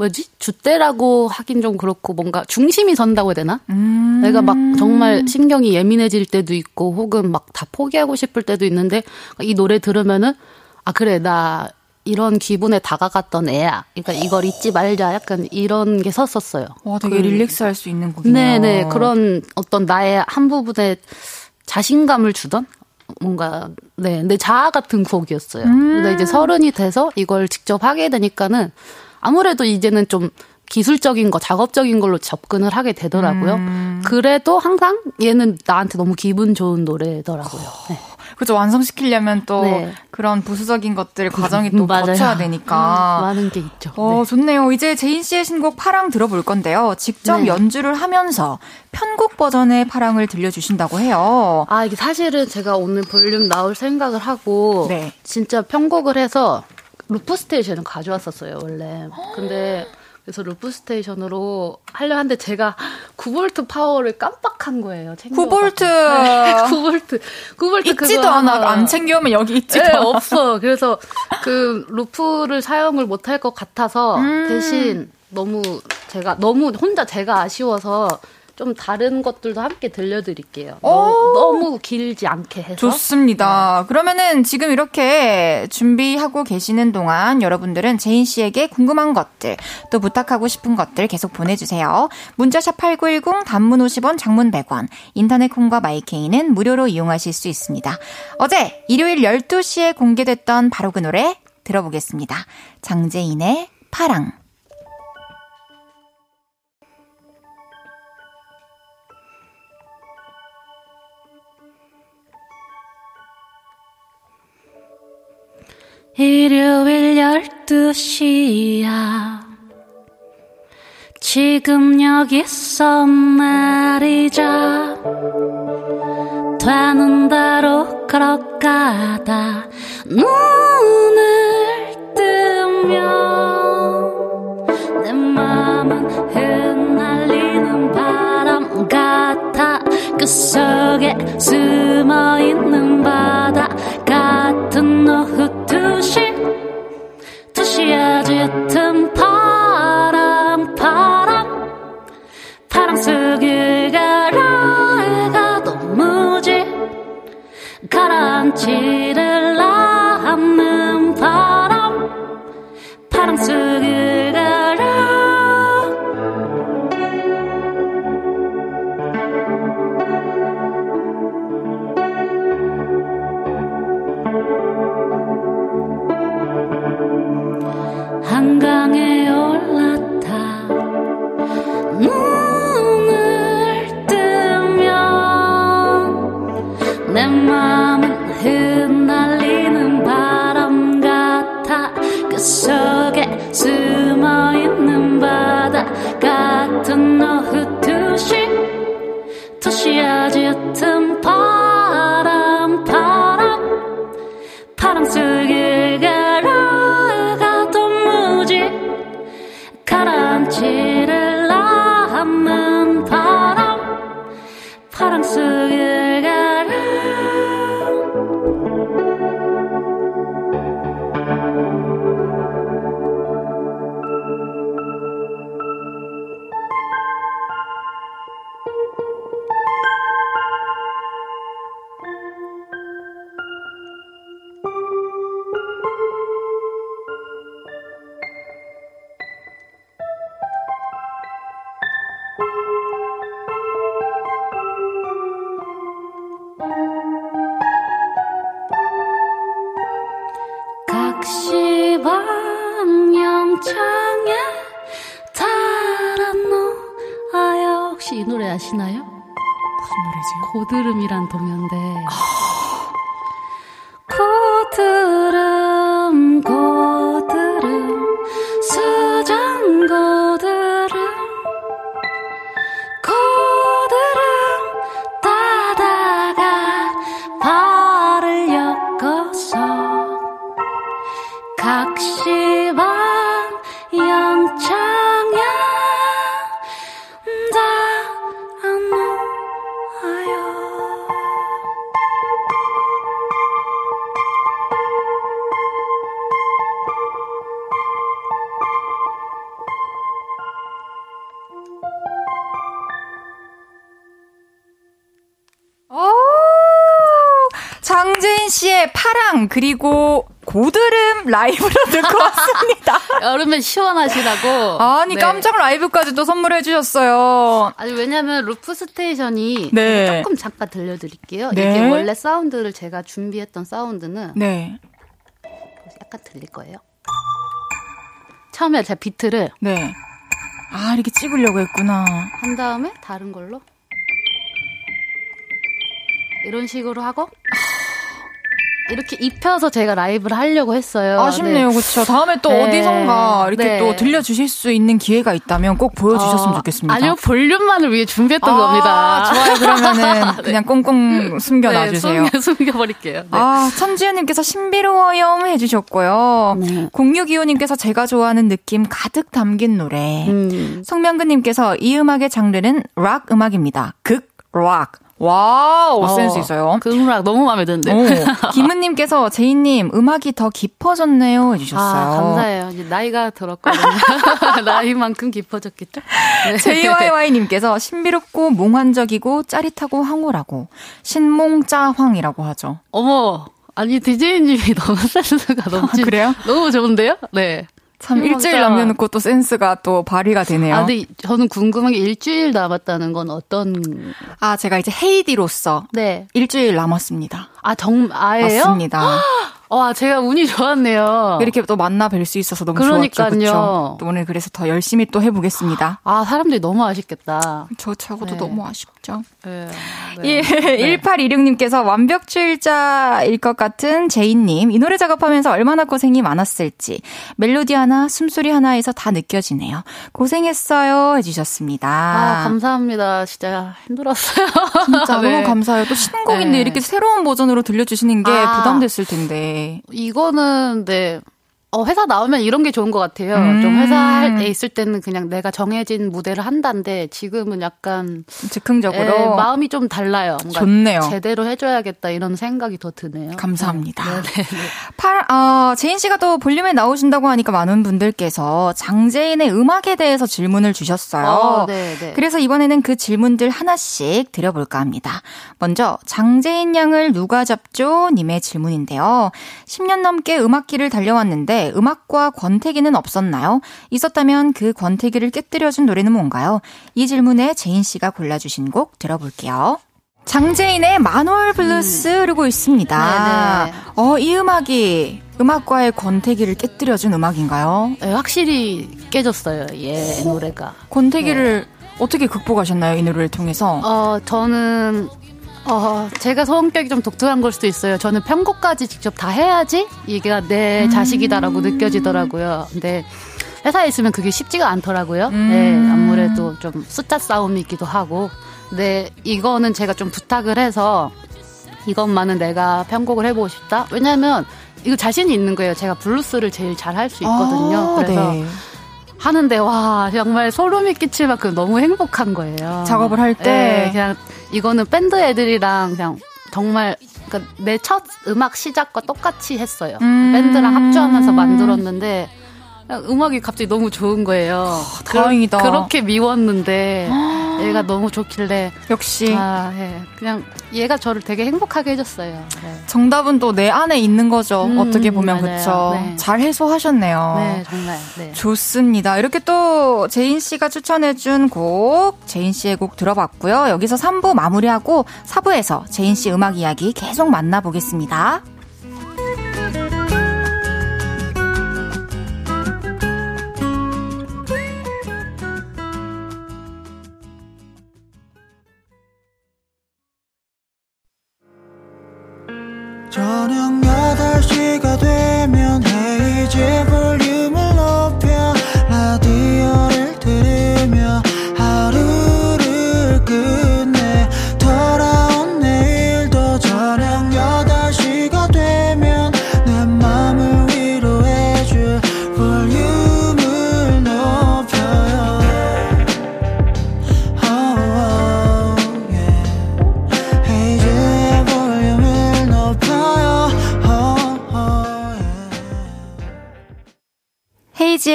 뭐지 주대라고 하긴 좀 그렇고 뭔가 중심이 선다고 해야 되나? 음. 내가 막 정말 신경이 예민해질 때도 있고 혹은 막 다 포기하고 싶을 때도 있는데 이 노래 들으면은 아 그래 나 이런 기분에 다가갔던 애야. 그러니까 이걸 잊지 말자. 약간 이런 게 섰었어요. 와, 되게 그, 릴렉스할 수 있는 곡이네요. 네 네 그런 어떤 나의 한 부분에 자신감을 주던 뭔가 네 내 자아 같은 곡이었어요. 음. 근데 이제 서른이 돼서 이걸 직접 하게 되니까는 아무래도 이제는 좀 기술적인 거, 작업적인 걸로 접근을 하게 되더라고요. 음. 그래도 항상 얘는 나한테 너무 기분 좋은 노래더라고요. 네. 그죠 완성시키려면 또 네. 그런 부수적인 것들 과정이 또 거쳐야 되니까 음, 많은 게 있죠. 어 네. 좋네요. 이제 재인 씨의 신곡 파랑 들어볼 건데요. 직접 네. 연주를 하면서 편곡 버전의 파랑을 들려주신다고 해요. 아 이게 사실은 제가 오늘 볼륨 나올 생각을 하고 네. 진짜 편곡을 해서 loop station을 가져왔었어요, 원래. 근데 그래서 loop station으로 하려 하는데 제가 9볼트 파워를 깜빡한 거예요. 9볼트. 9볼트. 9볼트 있지도 않아. 안 챙겨오면 여기 있지도 네. 없어. 그래서 그 loop를 사용을 못할 것 같아서 음. 대신 너무 제가 너무 혼자 제가 아쉬워서 좀 다른 것들도 함께 들려드릴게요. 너무 길지 않게 해서. 좋습니다. 네. 그러면은 지금 이렇게 준비하고 계시는 동안 여러분들은 재인 씨에게 궁금한 것들, 또 부탁하고 싶은 것들 계속 보내주세요. 문자샵 8910 단문 50원, 장문 100원, 인터넷 콩과 my K는 무료로 이용하실 수 있습니다. 어제 일요일 12시에 공개됐던 바로 그 노래 들어보겠습니다. 장재인의 파랑. 일요일 12시야. 지금 여기서 말이자 되는 대로 걸어가다 눈을 뜨면 내 맘은 흩날리는 바람 같아. 그 속에 숨어있는 바다 같은 오후 두시에 짙은 바람 고드름이란 동요인데 그리고 고드름 라이브로 듣고 왔습니다. 여름에 시원하시라고. 아니 네. 깜짝 라이브까지 또 선물해 주셨어요. 아니 왜냐면 loop station이 네. 조금 잠깐 들려드릴게요. 네. 이게 원래 사운드를 제가 준비했던 사운드는 네. 약간 들릴 거예요. 처음에 제가 비트를 네. 아 이렇게 찍으려고 했구나. 한 다음에 다른 걸로 이런 식으로 하고 이렇게 입혀서 제가 라이브를 하려고 했어요. 아쉽네요, 네. 그렇죠. 다음에 또 네. 어디선가 이렇게 네. 또 들려주실 수 있는 기회가 있다면 꼭 보여주셨으면 어, 좋겠습니다. 아니요, 볼륨만을 위해 준비했던 아, 겁니다. 좋아요. 그러면은 그냥 꽁꽁 숨겨놔주세요. 네, 숨겨, 숨겨 버릴게요. 네. 아, 천지연님께서 신비로워요 해주셨고요. 네. 0625님께서 제가 좋아하는 느낌 가득 담긴 노래. 음. 성명근님께서 이 음악의 장르는 락 음악입니다. 극, 락. 와우, 센스 있어요. 그 음악 너무 마음에 드는데. 오, 김은님께서 재인님 음악이 더 깊어졌네요 해주셨어요. 아, 감사해요. 이제 나이가 들었거든요. 나이만큼 깊어졌겠죠? 네. JYY님께서 신비롭고 몽환적이고 짜릿하고 황홀하고 신몽짜황이라고 하죠. 어머, 아니, DJ님이 너무 센스가 넘치. 아, 그래요? 너무 좋은데요? 네. 참 신몽짜. 일주일 남겨놓고 또 센스가 또 발휘가 되네요. 아, 근데 저는 궁금한 게 일주일 남았다는 건 어떤, 아, 제가 이제 헤이디로서 네. 일주일 남았습니다. 아, 정, 아예요? 맞습니다. 와, 제가 운이 좋았네요. 이렇게 또 만나 뵐 수 있어서 너무 그러니까요. 좋았죠. 또 오늘 그래서 더 열심히 또 해보겠습니다. 아, 사람들이 너무 아쉽겠다. 저 차고도 네. 너무 아쉽죠. 네. 예, 1826님께서 완벽주의자일 것 같은 제이님. 이 노래 작업하면서 얼마나 고생이 많았을지. 멜로디 하나, 숨소리 하나에서 다 느껴지네요. 고생했어요. 해주셨습니다. 아, 감사합니다. 진짜 힘들었어요. 진짜 네. 너무 감사해요. 또 신곡인데 네. 이렇게 새로운 버전으로 들려주시는 게 아. 부담됐을 텐데. 이거는, 네. 어, 회사 나오면 이런 게 좋은 것 같아요. 음. 좀 회사에 있을 때는 그냥 내가 정해진 무대를 한다는데 지금은 약간 즉흥적으로 예, 마음이 좀 달라요. 좋네요. 제대로 해줘야겠다 이런 생각이 더 드네요. 감사합니다. 네, 네, 네. 팔, 어, 재인 씨가 또 볼륨에 나오신다고 하니까 많은 분들께서 장재인의 음악에 대해서 질문을 주셨어요. 어, 네, 네. 그래서 이번에는 그 질문들 하나씩 드려볼까 합니다. 먼저 장재인 양을 누가 잡죠? 님의 질문인데요. 10년 넘게 음악길을 달려왔는데 음악과 권태기는 없었나요? 있었다면 그 권태기를 깨뜨려준 노래는 뭔가요? 이 질문에 재인 씨가 골라주신 곡 들어볼게요. 장재인의 마누얼 블루스 흐르고 있습니다. 음. 네네. 어, 이 음악이 음악과의 권태기를 깨뜨려준 음악인가요? 네, 확실히 깨졌어요. 예, 노래가. 권태기를 어떻게 극복하셨나요? 이 노래를 통해서? 어, 저는 어, 제가 성격이 좀 독특한 걸 수도 있어요. 저는 편곡까지 직접 다 해야지 이게 내 자식이다라고 느껴지더라고요. 근데 회사에 있으면 그게 쉽지가 않더라고요. 네, 아무래도 좀 숫자 싸움이기도 하고. 근데 이거는 제가 좀 부탁을 해서 이것만은 내가 편곡을 해보고 싶다. 왜냐면 이거 자신이 있는 거예요. 제가 블루스를 제일 잘 할 수 있거든요. 아, 그래서 네. 하는데 와 정말 소름이 끼칠 만큼 너무 행복한 거예요. 작업을 할 때? 네, 그냥 이거는 밴드 애들이랑 그냥 정말 그러니까 내 첫 음악 시작과 똑같이 했어요. 음. 밴드랑 합주하면서 만들었는데 음악이 갑자기 너무 좋은 거예요. 그- 다행이다. 그렇게 미웠는데 얘가 너무 좋길래 역시 아, 예. 그냥 얘가 저를 되게 행복하게 해줬어요. 네. 정답은 또 내 안에 있는 거죠. 음, 어떻게 보면. 그쵸. 네. 잘 해소하셨네요. 네, 정말. 네. 좋습니다. 이렇게 또 재인 씨가 추천해준 곡, 재인 씨의 곡 들어봤고요. 여기서 3부 마무리하고 4부에서 재인 씨 음악 이야기 계속 만나보겠습니다. 헤이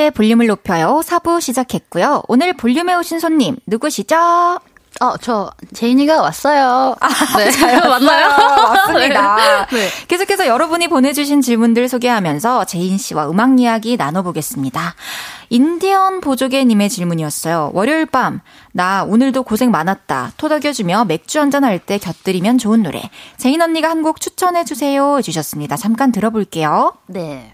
헤이즈의 볼륨을 높여요. 4부 시작했고요. 오늘 볼륨에 오신 손님 누구시죠? 어, 저, 재인이가 왔어요. 네. 맞나요? 맞습니다. 네. 계속해서 여러분이 보내주신 질문들 소개하면서 재인 씨와 음악 이야기 나눠보겠습니다. 인디언 보조개님의 질문이었어요. 월요일 밤, 나 오늘도 고생 많았다. 토닥여주며 맥주 한잔할 때 곁들이면 좋은 노래. 재인 언니가 한 곡 추천해주세요. 해주셨습니다. 잠깐 들어볼게요. 네.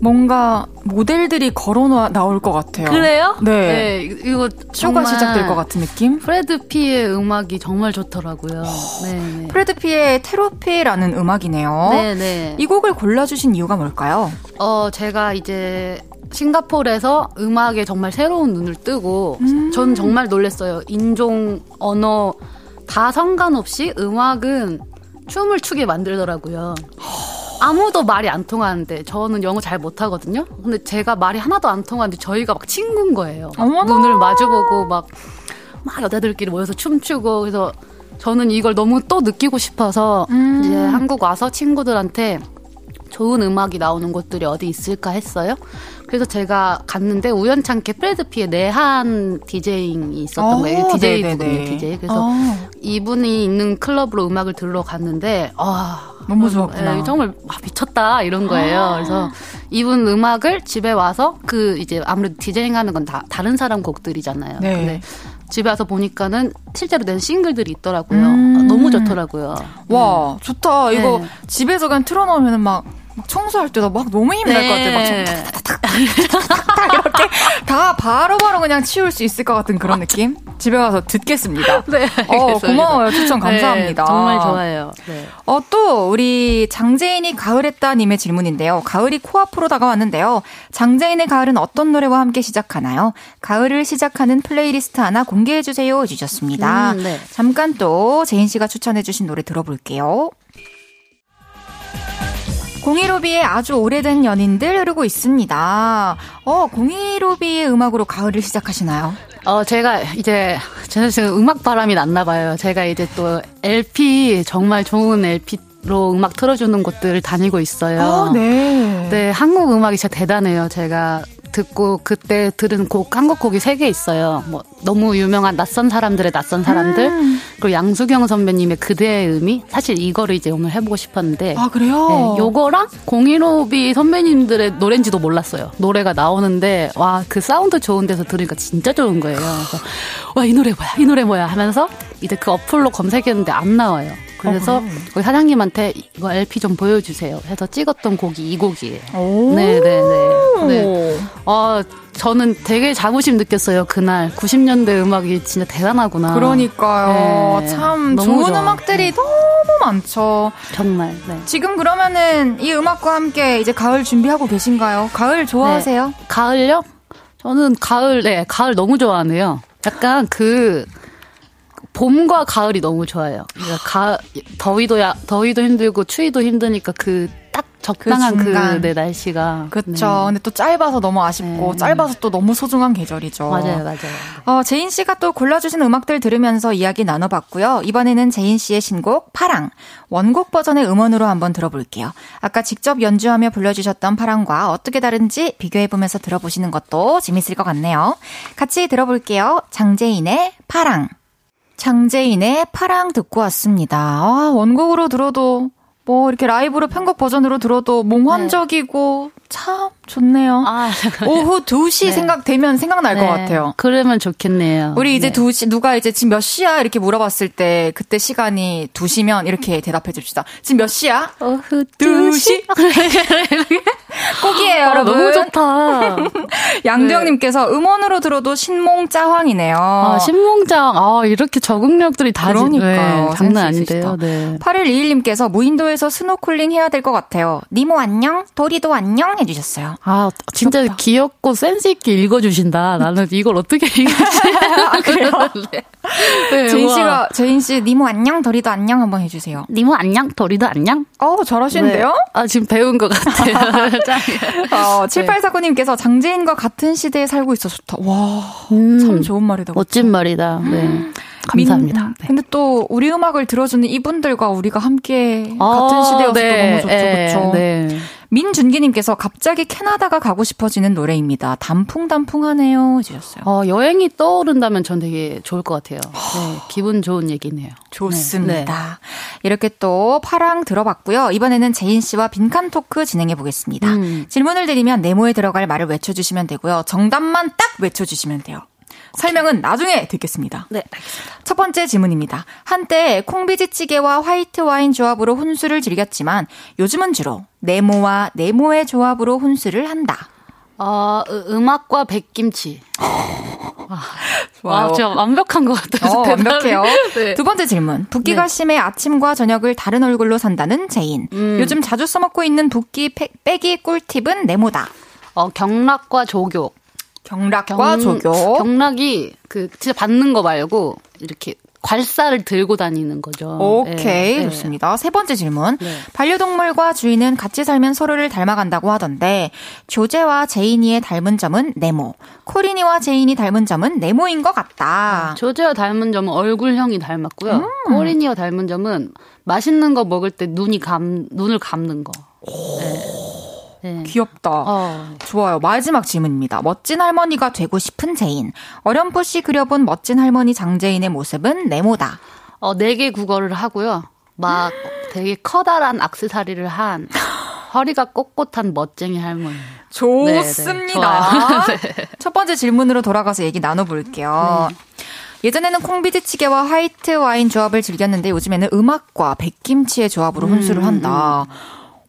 뭔가 모델들이 걸어 나올 것 같아요. 그래요? 네. 이- 이거 쇼가 시작될 것 같은 느낌? 프레드 피의 음악이 정말 좋더라고요. 네, 네. 프레드 피의 Therapy라는 음악이네요. 네, 네. 이 곡을 골라주신 이유가 뭘까요? 어, 제가 이제 싱가포르에서 음악에 정말 새로운 눈을 뜨고 전 정말 놀랐어요. 인종, 언어 다 상관없이 음악은 춤을 추게 만들더라고요. 아무도 말이 안 통하는데 저는 영어 잘 못하거든요. 근데 제가 말이 하나도 안 통하는데 저희가 막 친구인 거예요. 막. 눈을 마주보고 막, 막 여자들끼리 모여서 춤추고 그래서 저는 이걸 너무 또 느끼고 싶어서 이제 한국 와서 친구들한테 좋은 음악이 나오는 곳들이 어디 있을까 했어요. 그래서 제가 갔는데 우연찮게 프레드피의 내한 디제잉이 있었던 거예요. 어, 디제이거든요. 디제이. 그래서 어. 이분이 있는 클럽으로 음악을 들으러 갔는데 아 너무 좋았구나. 예, 정말 아, 미쳤다 이런 거예요. 그래서 이분 음악을 집에 와서 그 이제 아무래도 디제잉하는 건 다 다른 사람 곡들이잖아요. 네. 근데 집에 와서 보니까는 실제로 낸 싱글들이 있더라고요. 음. 아, 너무 좋더라고요. 와, 좋다. 이거 네. 집에서 그냥 틀어놓으면 막, 막 청소할 때도 막 너무 힘날 것 같아. 막 네. 탁탁탁 이렇게 다 바로 바로 그냥 치울 수 있을 것 같은 그런 느낌? 집에 가서 듣겠습니다. 네, 어. 고마워요. 추천 감사합니다. 네, 정말 좋아요. 네. 어, 또, 우리 장재인이 가을했다님의 질문인데요. 가을이 코앞으로 다가왔는데요. 장재인의 가을은 어떤 노래와 함께 시작하나요? 가을을 시작하는 플레이리스트 하나 공개해주세요. 해주셨습니다. 음, 네. 잠깐 또 재인 씨가 추천해주신 노래 들어볼게요. 공일오비의 아주 오래된 연인들 흐르고 있습니다. 어, 공일오비의 음악으로 가을을 시작하시나요? 어, 제가 이제, 저는 지금 음악 바람이 났나 봐요. 제가 이제 또 LP, 정말 좋은 LP로 음악 틀어주는 곳들 다니고 있어요. 아, 네. 네, 한국 음악이 진짜 대단해요. 제가 듣고 그때 들은 곡 한국 곡이 세 개 있어요. 뭐 너무 유명한 낯선 사람들의 낯선 사람들 음. 그리고 양수경 선배님의 그대의 의미 사실 이거를 이제 오늘 해보고 싶었는데 아, 그래요? 네, 요거랑 공일오비 선배님들의 노래인지도 몰랐어요. 노래가 나오는데 와 그 사운드 좋은 데서 들으니까 진짜 좋은 거예요. 와 이 노래 뭐야 이 노래 뭐야 하면서 이제 그 어플로 검색했는데 안 나와요. 그래서 거기 사장님한테 이거 LP 좀 보여주세요. 해서 찍었던 곡이 이 곡이에요. 오. 네네네. 네. 어, 저는 되게 자부심 느꼈어요. 그날 90년대 음악이 진짜 대단하구나. 그러니까요. 네. 참 좋은 좋아. 음악들이 너무 많죠. 정말. 네. 지금 그러면은 이 음악과 함께 이제 가을 준비하고 계신가요? 가을 좋아하세요? 가을요? 저는 가을, 네, 가을 너무 좋아하네요. 약간 그, 봄과 가을이 너무 좋아요. 그러니까 가, 더위도, 야, 더위도 힘들고 추위도 힘드니까 그 딱 적당한 그, 중간. 네, 날씨가. 그쵸. 네. 근데 또 짧아서 너무 아쉽고, 네. 짧아서 또 너무 소중한 계절이죠. 맞아요, 맞아요. 어, 재인 씨가 또 골라주신 음악들 들으면서 이야기 나눠봤고요. 이번에는 재인 씨의 신곡 파랑 원곡 버전의 음원으로 한번 들어볼게요. 아까 직접 연주하며 불러주셨던 파랑과 어떻게 다른지 비교해보면서 들어보시는 것도 재밌을 것 같네요. 같이 들어볼게요. 장재인의 파랑. 장재인의 파랑 듣고 왔습니다. 아, 원곡으로 들어도 뭐 이렇게 라이브로 편곡 버전으로 들어도 몽환적이고 참 좋네요. 아, 오후 2시 생각되면 생각날 것 네. 같아요. 그러면 좋겠네요. 우리 이제 네. 2시, 누가 이제 지금 몇 시야? 이렇게 물어봤을 때, 그때 시간이 2시면 이렇게 대답해 줍시다. 지금 몇 시야? 오후 2시? 꼭이에요, 아, 여러분. 너무 좋다. 양두영님께서 음원으로 들어도 신몽짜황이네요. 아, 신몽장. 아, 이렇게 적응력들이 다 그러니까요. 네, 장난 아닌데요. 네. 8121님께서 무인도에서 스노클링 해야 될 것 같아요. 니모 안녕, 도리도 안녕 해 주셨어요. 아, 진짜 귀엽다. 귀엽고 센스 있게 읽어 주신다. 나는 이걸 어떻게 읽을지. 아, 그래요? 네, 재인. 씨가, 재인 씨, 니모 안녕, 도리도 안녕 한번 해 주세요. 니모 안녕, 도리도 안녕. 어 잘하시는데요? 네. 아, 지금 배운 것 같아요. 어, 7849님께서 장재인과 같은 시대에 살고 있어 좋다. 와, 음, 참 좋은 말이다. 멋진 말이다. 네. 감사합니다. 민- 네. 근데 또 우리 음악을 들어주는 이분들과 우리가 함께 아, 같은 시대여서 또 네, 너무 좋죠. 네, 그렇죠? 네. 민준기님께서 갑자기 캐나다가 가고 싶어지는 노래입니다. 단풍단풍하네요. 해주셨어요. 어, 여행이 떠오른다면 전 되게 좋을 것 같아요. 네, 기분 좋은 얘기네요. 좋습니다. 이렇게 또 파랑 들어봤고요. 이번에는 재인 씨와 빈칸 토크 진행해 보겠습니다. 음. 질문을 드리면 네모에 들어갈 말을 외쳐주시면 되고요. 정답만 딱 외쳐주시면 돼요. 설명은 나중에 듣겠습니다. 네, 알겠습니다. 첫 번째 질문입니다. 한때 콩비지찌개와 화이트 와인 조합으로 혼술을 즐겼지만 요즘은 주로 네모와 네모의 조합으로 혼술을 한다. 어, 으- 음악과 백김치. 좋아요. 와, 진짜 완벽한 것 같아요. 어. 완벽해요. 네. 두 번째 질문. 붓기가 네. 심해 아침과 저녁을 다른 얼굴로 산다는 재인. 음. 요즘 자주 써먹고 있는 붓기 패- 빼기 꿀팁은 네모다. 어, 경락과 족욕. 경락과 경- 족욕. 경락이 그 진짜 받는 거 말고 이렇게 괄사를 들고 다니는 거죠. 오케이, 네, 네. 좋습니다. 세 번째 질문. 네. 반려동물과 주인은 같이 살면 서로를 닮아간다고 하던데, 조제와 재인이의 닮은 점은 네모, 코린이와 재인이 닮은 점은 네모인 것 같다. 조제와 닮은 점은 얼굴형이 닮았고요. 음. 코린이와 닮은 점은 맛있는 거 먹을 때 눈이 감 눈을 감는 거. 네. 네. 귀엽다. 어. 좋아요. 마지막 질문입니다. 멋진 할머니가 되고 싶은 재인. 어렴풋이 그려본 멋진 할머니 장재인의 모습은 네모다. 어, 네 개 국어를 하고요. 막 되게 커다란 악세사리를 한 허리가 꼿꼿한 멋쟁이 할머니. 좋습니다. 네, 네, 좋아요. 첫 번째 질문으로 돌아가서 얘기 나눠볼게요. 예전에는 콩비지찌개와 화이트 와인 조합을 즐겼는데 요즘에는 음악과 백김치의 조합으로 혼술을 한다.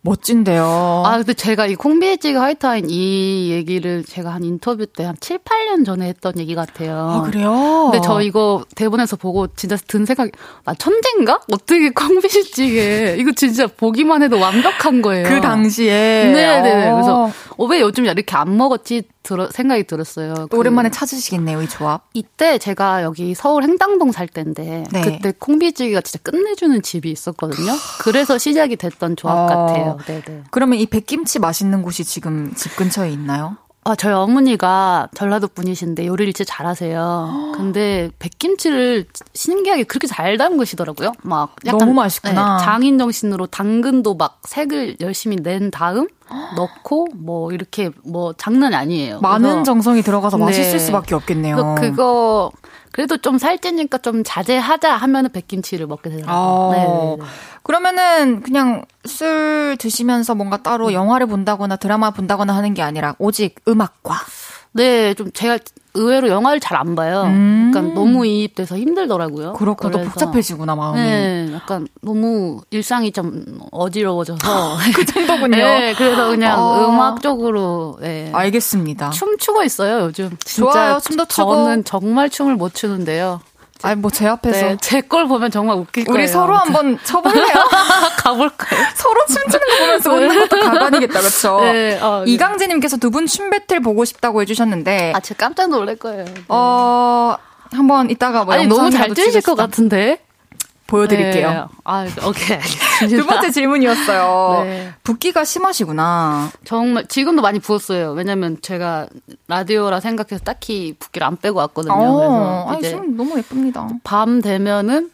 멋진데요. 아, 근데 제가 이 콩비지가 화이트와인 이 얘기를 제가 한 인터뷰 때 한 7, 8년 전에 했던 얘기 같아요. 아, 그래요? 근데 저 이거 대본에서 보고 진짜 든 생각이, 나 천재인가? 어떻게 콩비지찌개. 이거 진짜 보기만 해도 완벽한 거예요. 그 당시에. 네네네. 어. 그래서 어, 왜 요즘 이렇게 안 먹었지 들어, 생각이 들었어요. 또 오랜만에 찾으시겠네요, 이 조합. 이때 제가 여기 서울 행당동 살 때인데 네. 그때 콩비지기가 진짜 끝내주는 집이 있었거든요. 그래서 시작이 됐던 조합 어. 같아요. 네네. 그러면 이 백김치 맛있는 곳이 지금 집 근처에 있나요? 아, 저희 어머니가 전라도 분이신데 요리를 진짜 잘하세요. 근데 백김치를 신기하게 그렇게 잘 담그시더라고요. 막 약간 너무 맛있구나. 네, 장인 정신으로 당근도 막 색을 열심히 낸 다음 넣고 뭐 이렇게 뭐 장난이 아니에요. 많은 정성이 들어가서 네. 맛있을 수밖에 없겠네요. 그거 그래도 좀 살찌니까 좀 자제하자 하면은 백김치를 먹게 되더라고요. 네, 네. 그러면은 그냥 술 드시면서 뭔가 따로 영화를 본다거나 드라마 본다거나 하는 게 아니라 오직 음악과 네, 좀 제가 의외로 영화를 잘 안 봐요. 음. 약간 너무 이입돼서 힘들더라고요. 그렇고 또 복잡해지구나 마음이. 네, 약간 너무 일상이 좀 어지러워져서 그 정도군요. 네, 그래서 그냥 아. 음악 쪽으로 네. 알겠습니다. 춤 추고 있어요 요즘. 진짜 좋아요, 춤도 추고. 저는 정말 춤을 못 추는데요. 아니 뭐 제 앞에서 네, 제걸 보면 정말 웃길 거예요. 우리 서로 한번 쳐볼래요? 가볼까요? 서로 춤추는 거 보면서 웃는 것도 가관이겠다, 그렇죠? 네, 어, 네. 이강재님께서 두 분 춤 배틀 보고 싶다고 해주셨는데, 아, 제가 깜짝 놀랄 거예요. 어 한번 이따가 뭐 아니 너무 잘 뛰실 것 같은데. 보여드릴게요. 네. 아, 오케이. 두 번째 질문이었어요. 네. 붓기가 심하시구나. 정말 지금도 많이 부었어요. 왜냐면 제가 라디오라 생각해서 딱히 붓기를 안 빼고 왔거든요. 어, 그래서 아니, 이제 지금 너무 예쁩니다. 밤 되면은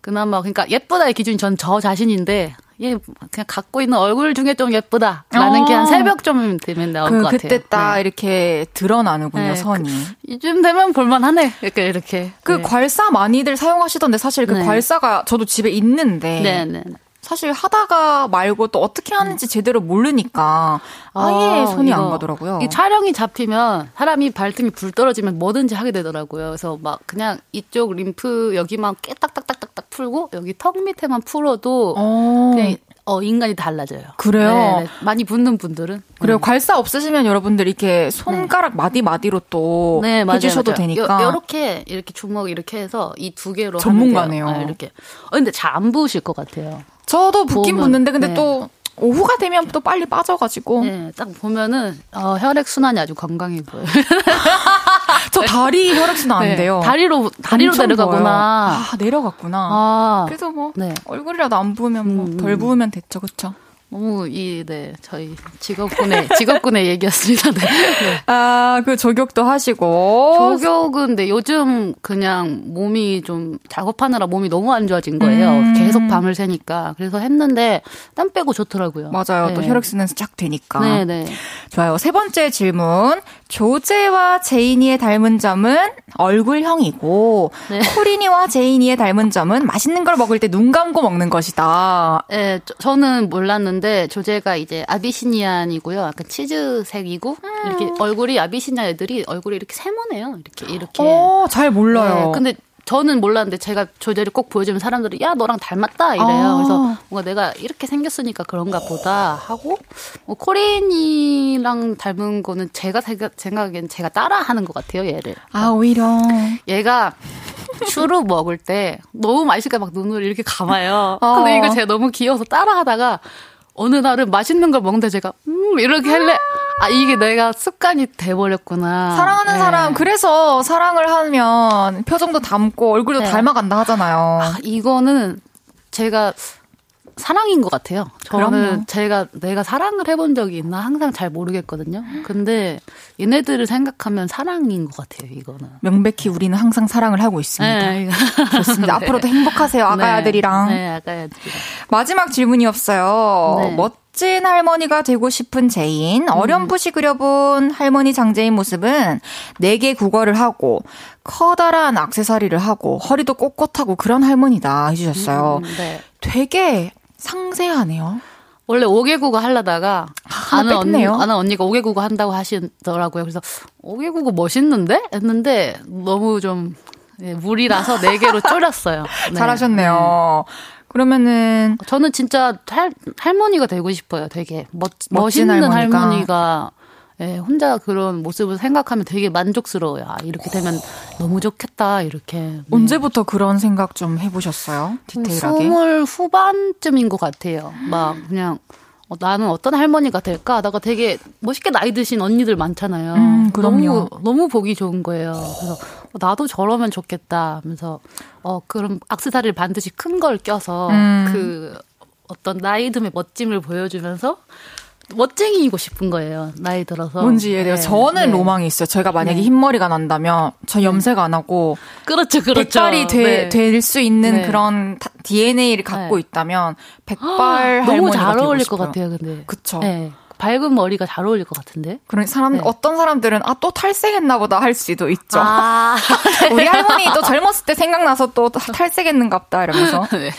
그나마 그러니까 예쁘다의 기준이 전 저 자신인데 얘 그냥 갖고 있는 얼굴 중에 좀 예쁘다 라는 어. 게한 새벽쯤 되면 나올 그, 것 같아요. 그때 딱 네. 이렇게 드러나는군요, 네, 선이. 이쯤 되면 볼만하네. 이렇게 이렇게. 그 네. 괄사 많이들 사용하시던데 사실 그 네. 괄사가 저도 집에 있는데 네, 네. 사실 하다가 말고 또 어떻게 하는지 제대로 모르니까 아예 아, 손이 안 이거, 가더라고요. 이 촬영이 잡히면 사람이 발등이 불 떨어지면 뭐든지 하게 되더라고요. 그래서 막 그냥 이쪽 림프 여기만 깨딱딱딱딱딱 풀고 여기 턱 밑에만 풀어도 어, 그냥 어 인간이 달라져요. 그래요? 네, 네. 많이 붓는 분들은 그리고 괄사 없으시면 여러분들 이렇게 손가락 마디 마디로 또 네, 맞아요, 해주셔도 맞아요. 되니까 요, 렇게 이렇게 주먹 이렇게 해서 이 두 개로 전문가네요. 아, 이렇게. 어, 근데 잘 안 부으실 것 같아요. 저도 붓긴 보면, 붓는데 근데 네. 또 오후가 되면 또 빨리 빠져가지고 네, 딱 보면은 어, 혈액 순환이 아주 건강해 보여요. 저 다리 혈액 순환 안 네, 돼요. 다리로 다리로 내려가구나. 아 내려갔구나. 아, 그래서 뭐 네. 얼굴이라도 안 부으면 뭐 음, 덜 음. 부으면 됐죠, 그렇죠? 너무 이, 네, 저희 직업군의, 직업군의 얘기였습니다. 네. 네. 아, 그 조격도 하시고. 조격은 네, 요즘 그냥 몸이 좀 작업하느라 몸이 너무 안 좋아진 거예요. 음. 계속 밤을 새니까. 그래서 했는데 땀 빼고 좋더라고요. 맞아요. 또 네. 혈액 순환 쫙 되니까. 네네. 좋아요. 세 번째 질문. 조제와 재인이의 닮은 점은 얼굴형이고, 네. 코린이와 재인이의 닮은 점은 맛있는 걸 먹을 때 눈 감고 먹는 것이다. 네, 저, 는 몰랐는데 조제가 이제 아비시니안이고요. 약간 치즈색이고 이렇게 얼굴이 아비시니안 애들이 얼굴이 이렇게 세모네요. 이렇게 이렇게. 어, 잘 몰라요. 네, 근데 저는 몰랐는데 제가 조제를 꼭 보여주면 사람들이 야 너랑 닮았다 이래요. 아. 그래서 뭔가 내가 이렇게 생겼으니까 그런가 보다 하고 뭐 코린이랑 닮은 거는 제가 생각, 생각엔 제가 따라하는 것 같아요 얘를. 아, 오히려. 얘가 추루 먹을 때 너무 맛있으니까 막 눈을 이렇게 감아요. 어. 근데 이거 제가 너무 귀여워서 따라하다가 어느 날은 맛있는 걸 먹는데 제가 음 이렇게 할래 아 이게 내가 습관이 돼버렸구나. 사랑하는 네. 사람, 그래서 사랑을 하면 표정도 닮고 얼굴도 네. 닮아간다 하잖아요. 아, 이거는 제가 사랑인 것 같아요. 저는 그럼요. 제가 내가 사랑을 해본 적이 있나 항상 잘 모르겠거든요. 근데 얘네들을 생각하면 사랑인 것 같아요. 이거는. 명백히 우리는 항상 사랑을 하고 있습니다. 네. 좋습니다. 네. 앞으로도 행복하세요, 아가야 네. 네, 아가야 아들이랑. 마지막 질문이었어요. 네. 멋진 할머니가 되고 싶은 재인, 어렴풋이 그려본 할머니 장재인 모습은 네 개 국어를 하고 커다란 악세사리를 하고 허리도 꼿꼿하고 그런 할머니다 해주셨어요. 음, 네. 되게 상세하네요. 원래 5개국어 하려다가 아는 언니. 아는 언니가 5개국어 한다고 하시더라고요. 그래서 5개국어 멋있는데? 했는데 너무 좀 예, 무리라서 4개로 줄였어요. 네. 잘하셨네요. 그러면은 저는 진짜 할, 할머니가 되고 싶어요. 되게 멋, 멋있는 할머니가. 할머니가 예, 혼자 그런 모습을 생각하면 되게 만족스러워요. 아, 이렇게 되면 너무 좋겠다. 이렇게. 네. 언제부터 그런 생각 좀 해보셨어요? 디테일하게. 스물 후반쯤인 것 같아요. 막 그냥 어, 나는 어떤 할머니가 될까 하다가 되게 멋있게 나이 드신 언니들 많잖아요. 음. 너무 너무 보기 좋은 거예요. 그래서 어, 나도 저러면 좋겠다 하면서 어 그럼 악세사리를 반드시 큰 걸 껴서 음. 그 어떤 나이 듦의 멋짐을 보여주면서 멋쟁이이고 싶은 거예요. 나이 들어서. 뭔지 이해돼요. 네, 저는 네. 로망이 있어요. 제가 만약에 네. 흰머리가 난다면 저 염색 안 하고 그렇죠, 그렇죠. 백발이 네. 될수 있는 네. 그런 다- DNA를 갖고 네. 있다면 백발 너무 할머니가 잘 되고 어울릴. 것 같아요, 근데. 그쵸. 네. 밝은 머리가 잘 어울릴 것 같은데. 그런 사람 네. 어떤 사람들은 아 또 탈색했나 보다 할 수도 있죠. 아, 우리 할머니 또 젊었을 때 생각나서 또 탈색했는갑다 이러면서 네.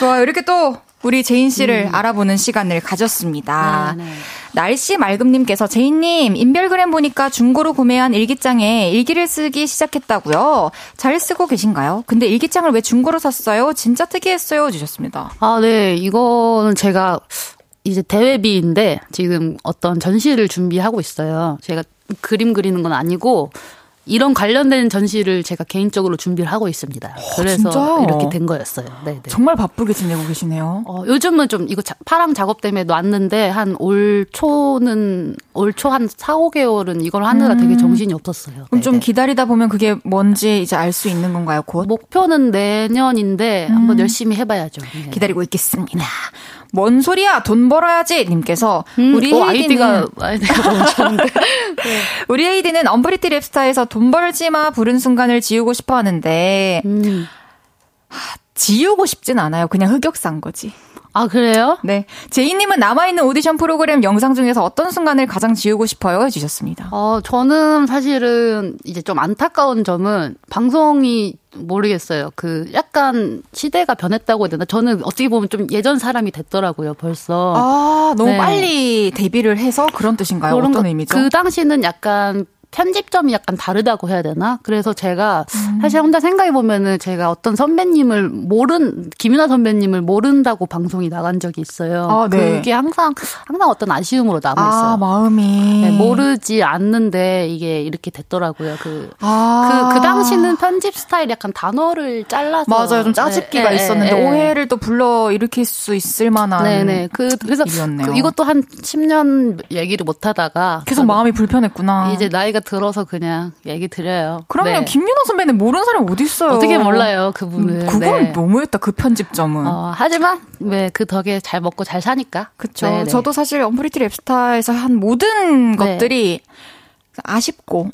좋아요. 이렇게 또 우리 재인 씨를 알아보는 시간을 가졌습니다. 네, 네. 날씨 맑음님께서 재인님 인별그램 보니까 중고로 구매한 일기장에 일기를 쓰기 시작했다고요. 잘 쓰고 계신가요? 근데 일기장을 왜 중고로 샀어요? 진짜 특이했어요. 주셨습니다. 아, 네. 이거는 제가 이제 대외비인데 지금 어떤 전시를 준비하고 있어요. 제가 그림 그리는 건 아니고 이런 관련된 전시를 제가 개인적으로 준비를 하고 있습니다. 그래서 진짜요? 이렇게 된 거였어요. 네, 네. 정말 바쁘게 지내고 계시네요. 어, 요즘은 좀 이거 자- 파랑 작업 때문에 놨는데 한 올 초는 올 초 한 4, 5개월은 이걸 하느라 되게 정신이 없었어요. 그럼 네, 좀 네. 기다리다 보면 그게 뭔지 이제 알 수 있는 건가요? 곧 목표는 내년인데 한번 열심히 해봐야죠. 네. 기다리고 있겠습니다. 뭔 소리야? 돈 벌어야지. 님께서 음, 우리 어, 헤이즈는 아이디가 아이디가 좋은데. 우리 헤이즈는 언프리티 랩스타에서 돈 벌지 마 부른 순간을 지우고 싶어 하는데 음. 지우고 싶진 않아요. 그냥 흑역사인 거지. 아 그래요? 네. 재인님은 남아있는 오디션 프로그램 영상 중에서 어떤 순간을 가장 지우고 싶어요? 해주셨습니다. 어, 저는 사실은 이제 좀 안타까운 점은 방송이 모르겠어요. 그 약간 시대가 변했다고 해야 되나? 저는 어떻게 보면 좀 예전 사람이 됐더라고요, 벌써. 아, 너무 네. 빨리 데뷔를 해서 그런 뜻인가요? 그런 어떤 거- 의미죠? 그 당시는 약간 편집점이 약간 다르다고 해야 되나? 그래서 제가 음. 사실 혼자 생각해 보면은 제가 어떤 선배님을 모른 김윤아 선배님을 모른다고 방송이 나간 적이 있어요. 아, 네. 그게 항상 항상 어떤 아쉬움으로 남아 있어요. 아, 마음이. 네, 모르지 않는데 이게 이렇게 됐더라고요. 그 아. 그, 그 당시는 편집 스타일 약간 단어를 잘라서. 맞아요. 좀 짜집기가 네, 있었는데 네, 네. 오해를 또 불러 일으킬 수 있을 만한 네네. 그, 그래서. 그 이것도 한 10년 얘기를 못 하다가. 계속 마음이 불편했구나. 이제 나이가 들어서 그냥 얘기 드려요. 그럼요. 네. 김윤아 선배는 모르는 사람이 어디 있어요? 어떻게 몰라요, 그분은. 그건 네. 너무했다. 그 편집점은. 어, 하지만, 네, 그 덕에 잘 먹고 잘 사니까. 그쵸. 네, 네. 저도 사실 언프리티 랩스타에서 한 모든 네. 것들이 아쉽고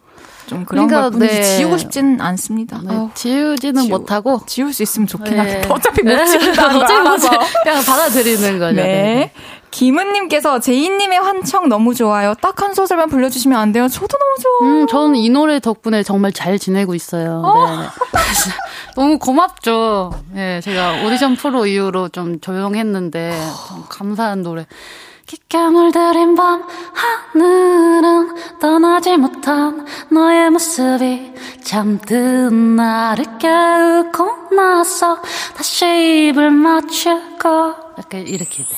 좀 그런 그러니까, 걸 네. 지우고 싶진 않습니다. 네, 아우, 지우지는 지우- 못하고. 지울 수 있으면 좋긴 네. 하겠다. 어차피 못 네. 지운다는 걸 어차피 그냥 받아들이는 거죠. 네. 네. 김은님께서 제이님의 환청 너무 좋아요. 딱 한 소절만 불러주시면 안 돼요? 저도 너무 좋아요. 음, 저는 이 노래 덕분에 정말 잘 지내고 있어요. 네. 너무 고맙죠. 예, 제가 오디션 프로 이후로 좀 조용했는데, 좀 감사한 노래. 깊게 물들인 밤 하늘은 떠나지 못한 너의 모습이 잠든 나를 깨우고 나서 다시 입을 맞추고 약간 이렇게 돼.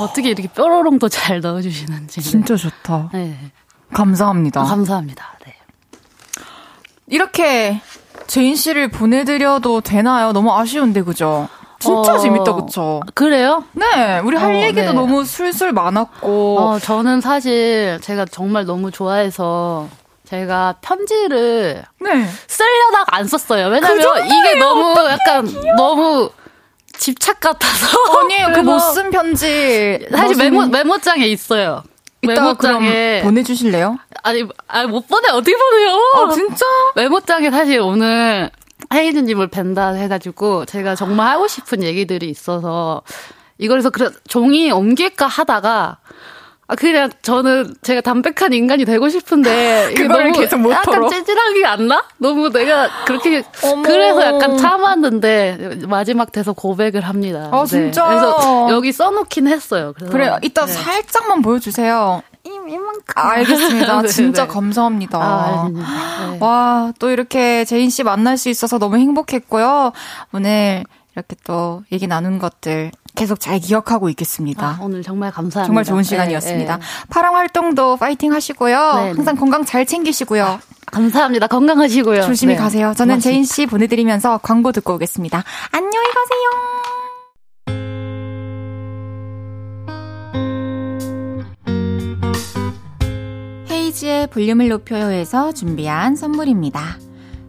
어떻게 이렇게 뾰로롱 도 잘 넣어주시는지. 진짜 좋다. 네. 감사합니다. 아, 감사합니다. 네. 이렇게 재인 씨를 보내드려도 되나요? 너무 아쉬운데, 그죠? 진짜 어, 재밌다, 그쵸? 그래요? 네, 우리 할 어, 얘기도 네. 너무 술술 많았고. 어, 저는 사실 제가 정말 너무 좋아해서 제가 편지를 네. 쓰려다가 안 썼어요. 왜냐면 그 이게 너무 약간 너무 집착 같아서. 아니에요, 그 그래서 못쓴 편지. 사실 메모 메모장에 있어요. 메모장에 보내주실래요? 아니 아니 못 보내 어떻게 보내요? 아, 진짜? 메모장에 사실 오늘 하이즈님을 뵌다 해가지고 제가 정말 하고 싶은 얘기들이 있어서 이걸 해서 그래 종이 옮길까 하다가 아 그냥 저는 제가 담백한 인간이 되고 싶은데 그거를 너무 계속 못 털어? 약간 찌질하게 안 나? 너무 내가 그렇게. 그래서 약간 참았는데 마지막 돼서 고백을 합니다. 아, 진짜? 그래서 여기 써놓긴 했어요. 그래서 그래요. 이따 네. 살짝만 보여주세요. 이만큼. 알겠습니다. 네, 진짜 네. 감사합니다. 아, 아닙니다. 네. 와, 또 이렇게 재인 씨 만날 수 있어서 너무 행복했고요. 오늘 이렇게 또 얘기 나눈 것들 계속 잘 기억하고 있겠습니다. 아, 오늘 정말 감사합니다. 정말 좋은 시간이었습니다. 네, 네. 파랑 활동도 파이팅 하시고요. 네, 네. 항상 건강 잘 챙기시고요. 아, 감사합니다. 건강하시고요. 조심히 네. 가세요. 저는 재인 씨 보내드리면서 광고 듣고 오겠습니다. 안녕히 가세요. 헤이즈의 볼륨을 높여요에서 준비한 선물입니다.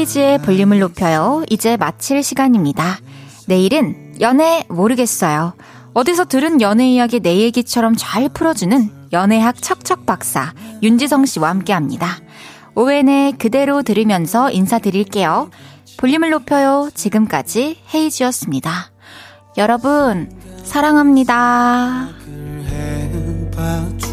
헤이지의 볼륨을 높여요. 이제 마칠 시간입니다. 내일은 연애 모르겠어요. 어디서 들은 연애 이야기 내 얘기처럼 잘 풀어주는 연애학 척척 박사 윤지성 씨와 함께 합니다. 오웬의 그대로 들으면서 인사드릴게요. 볼륨을 높여요. 지금까지 헤이지였습니다. 여러분, 사랑합니다. 해봐줘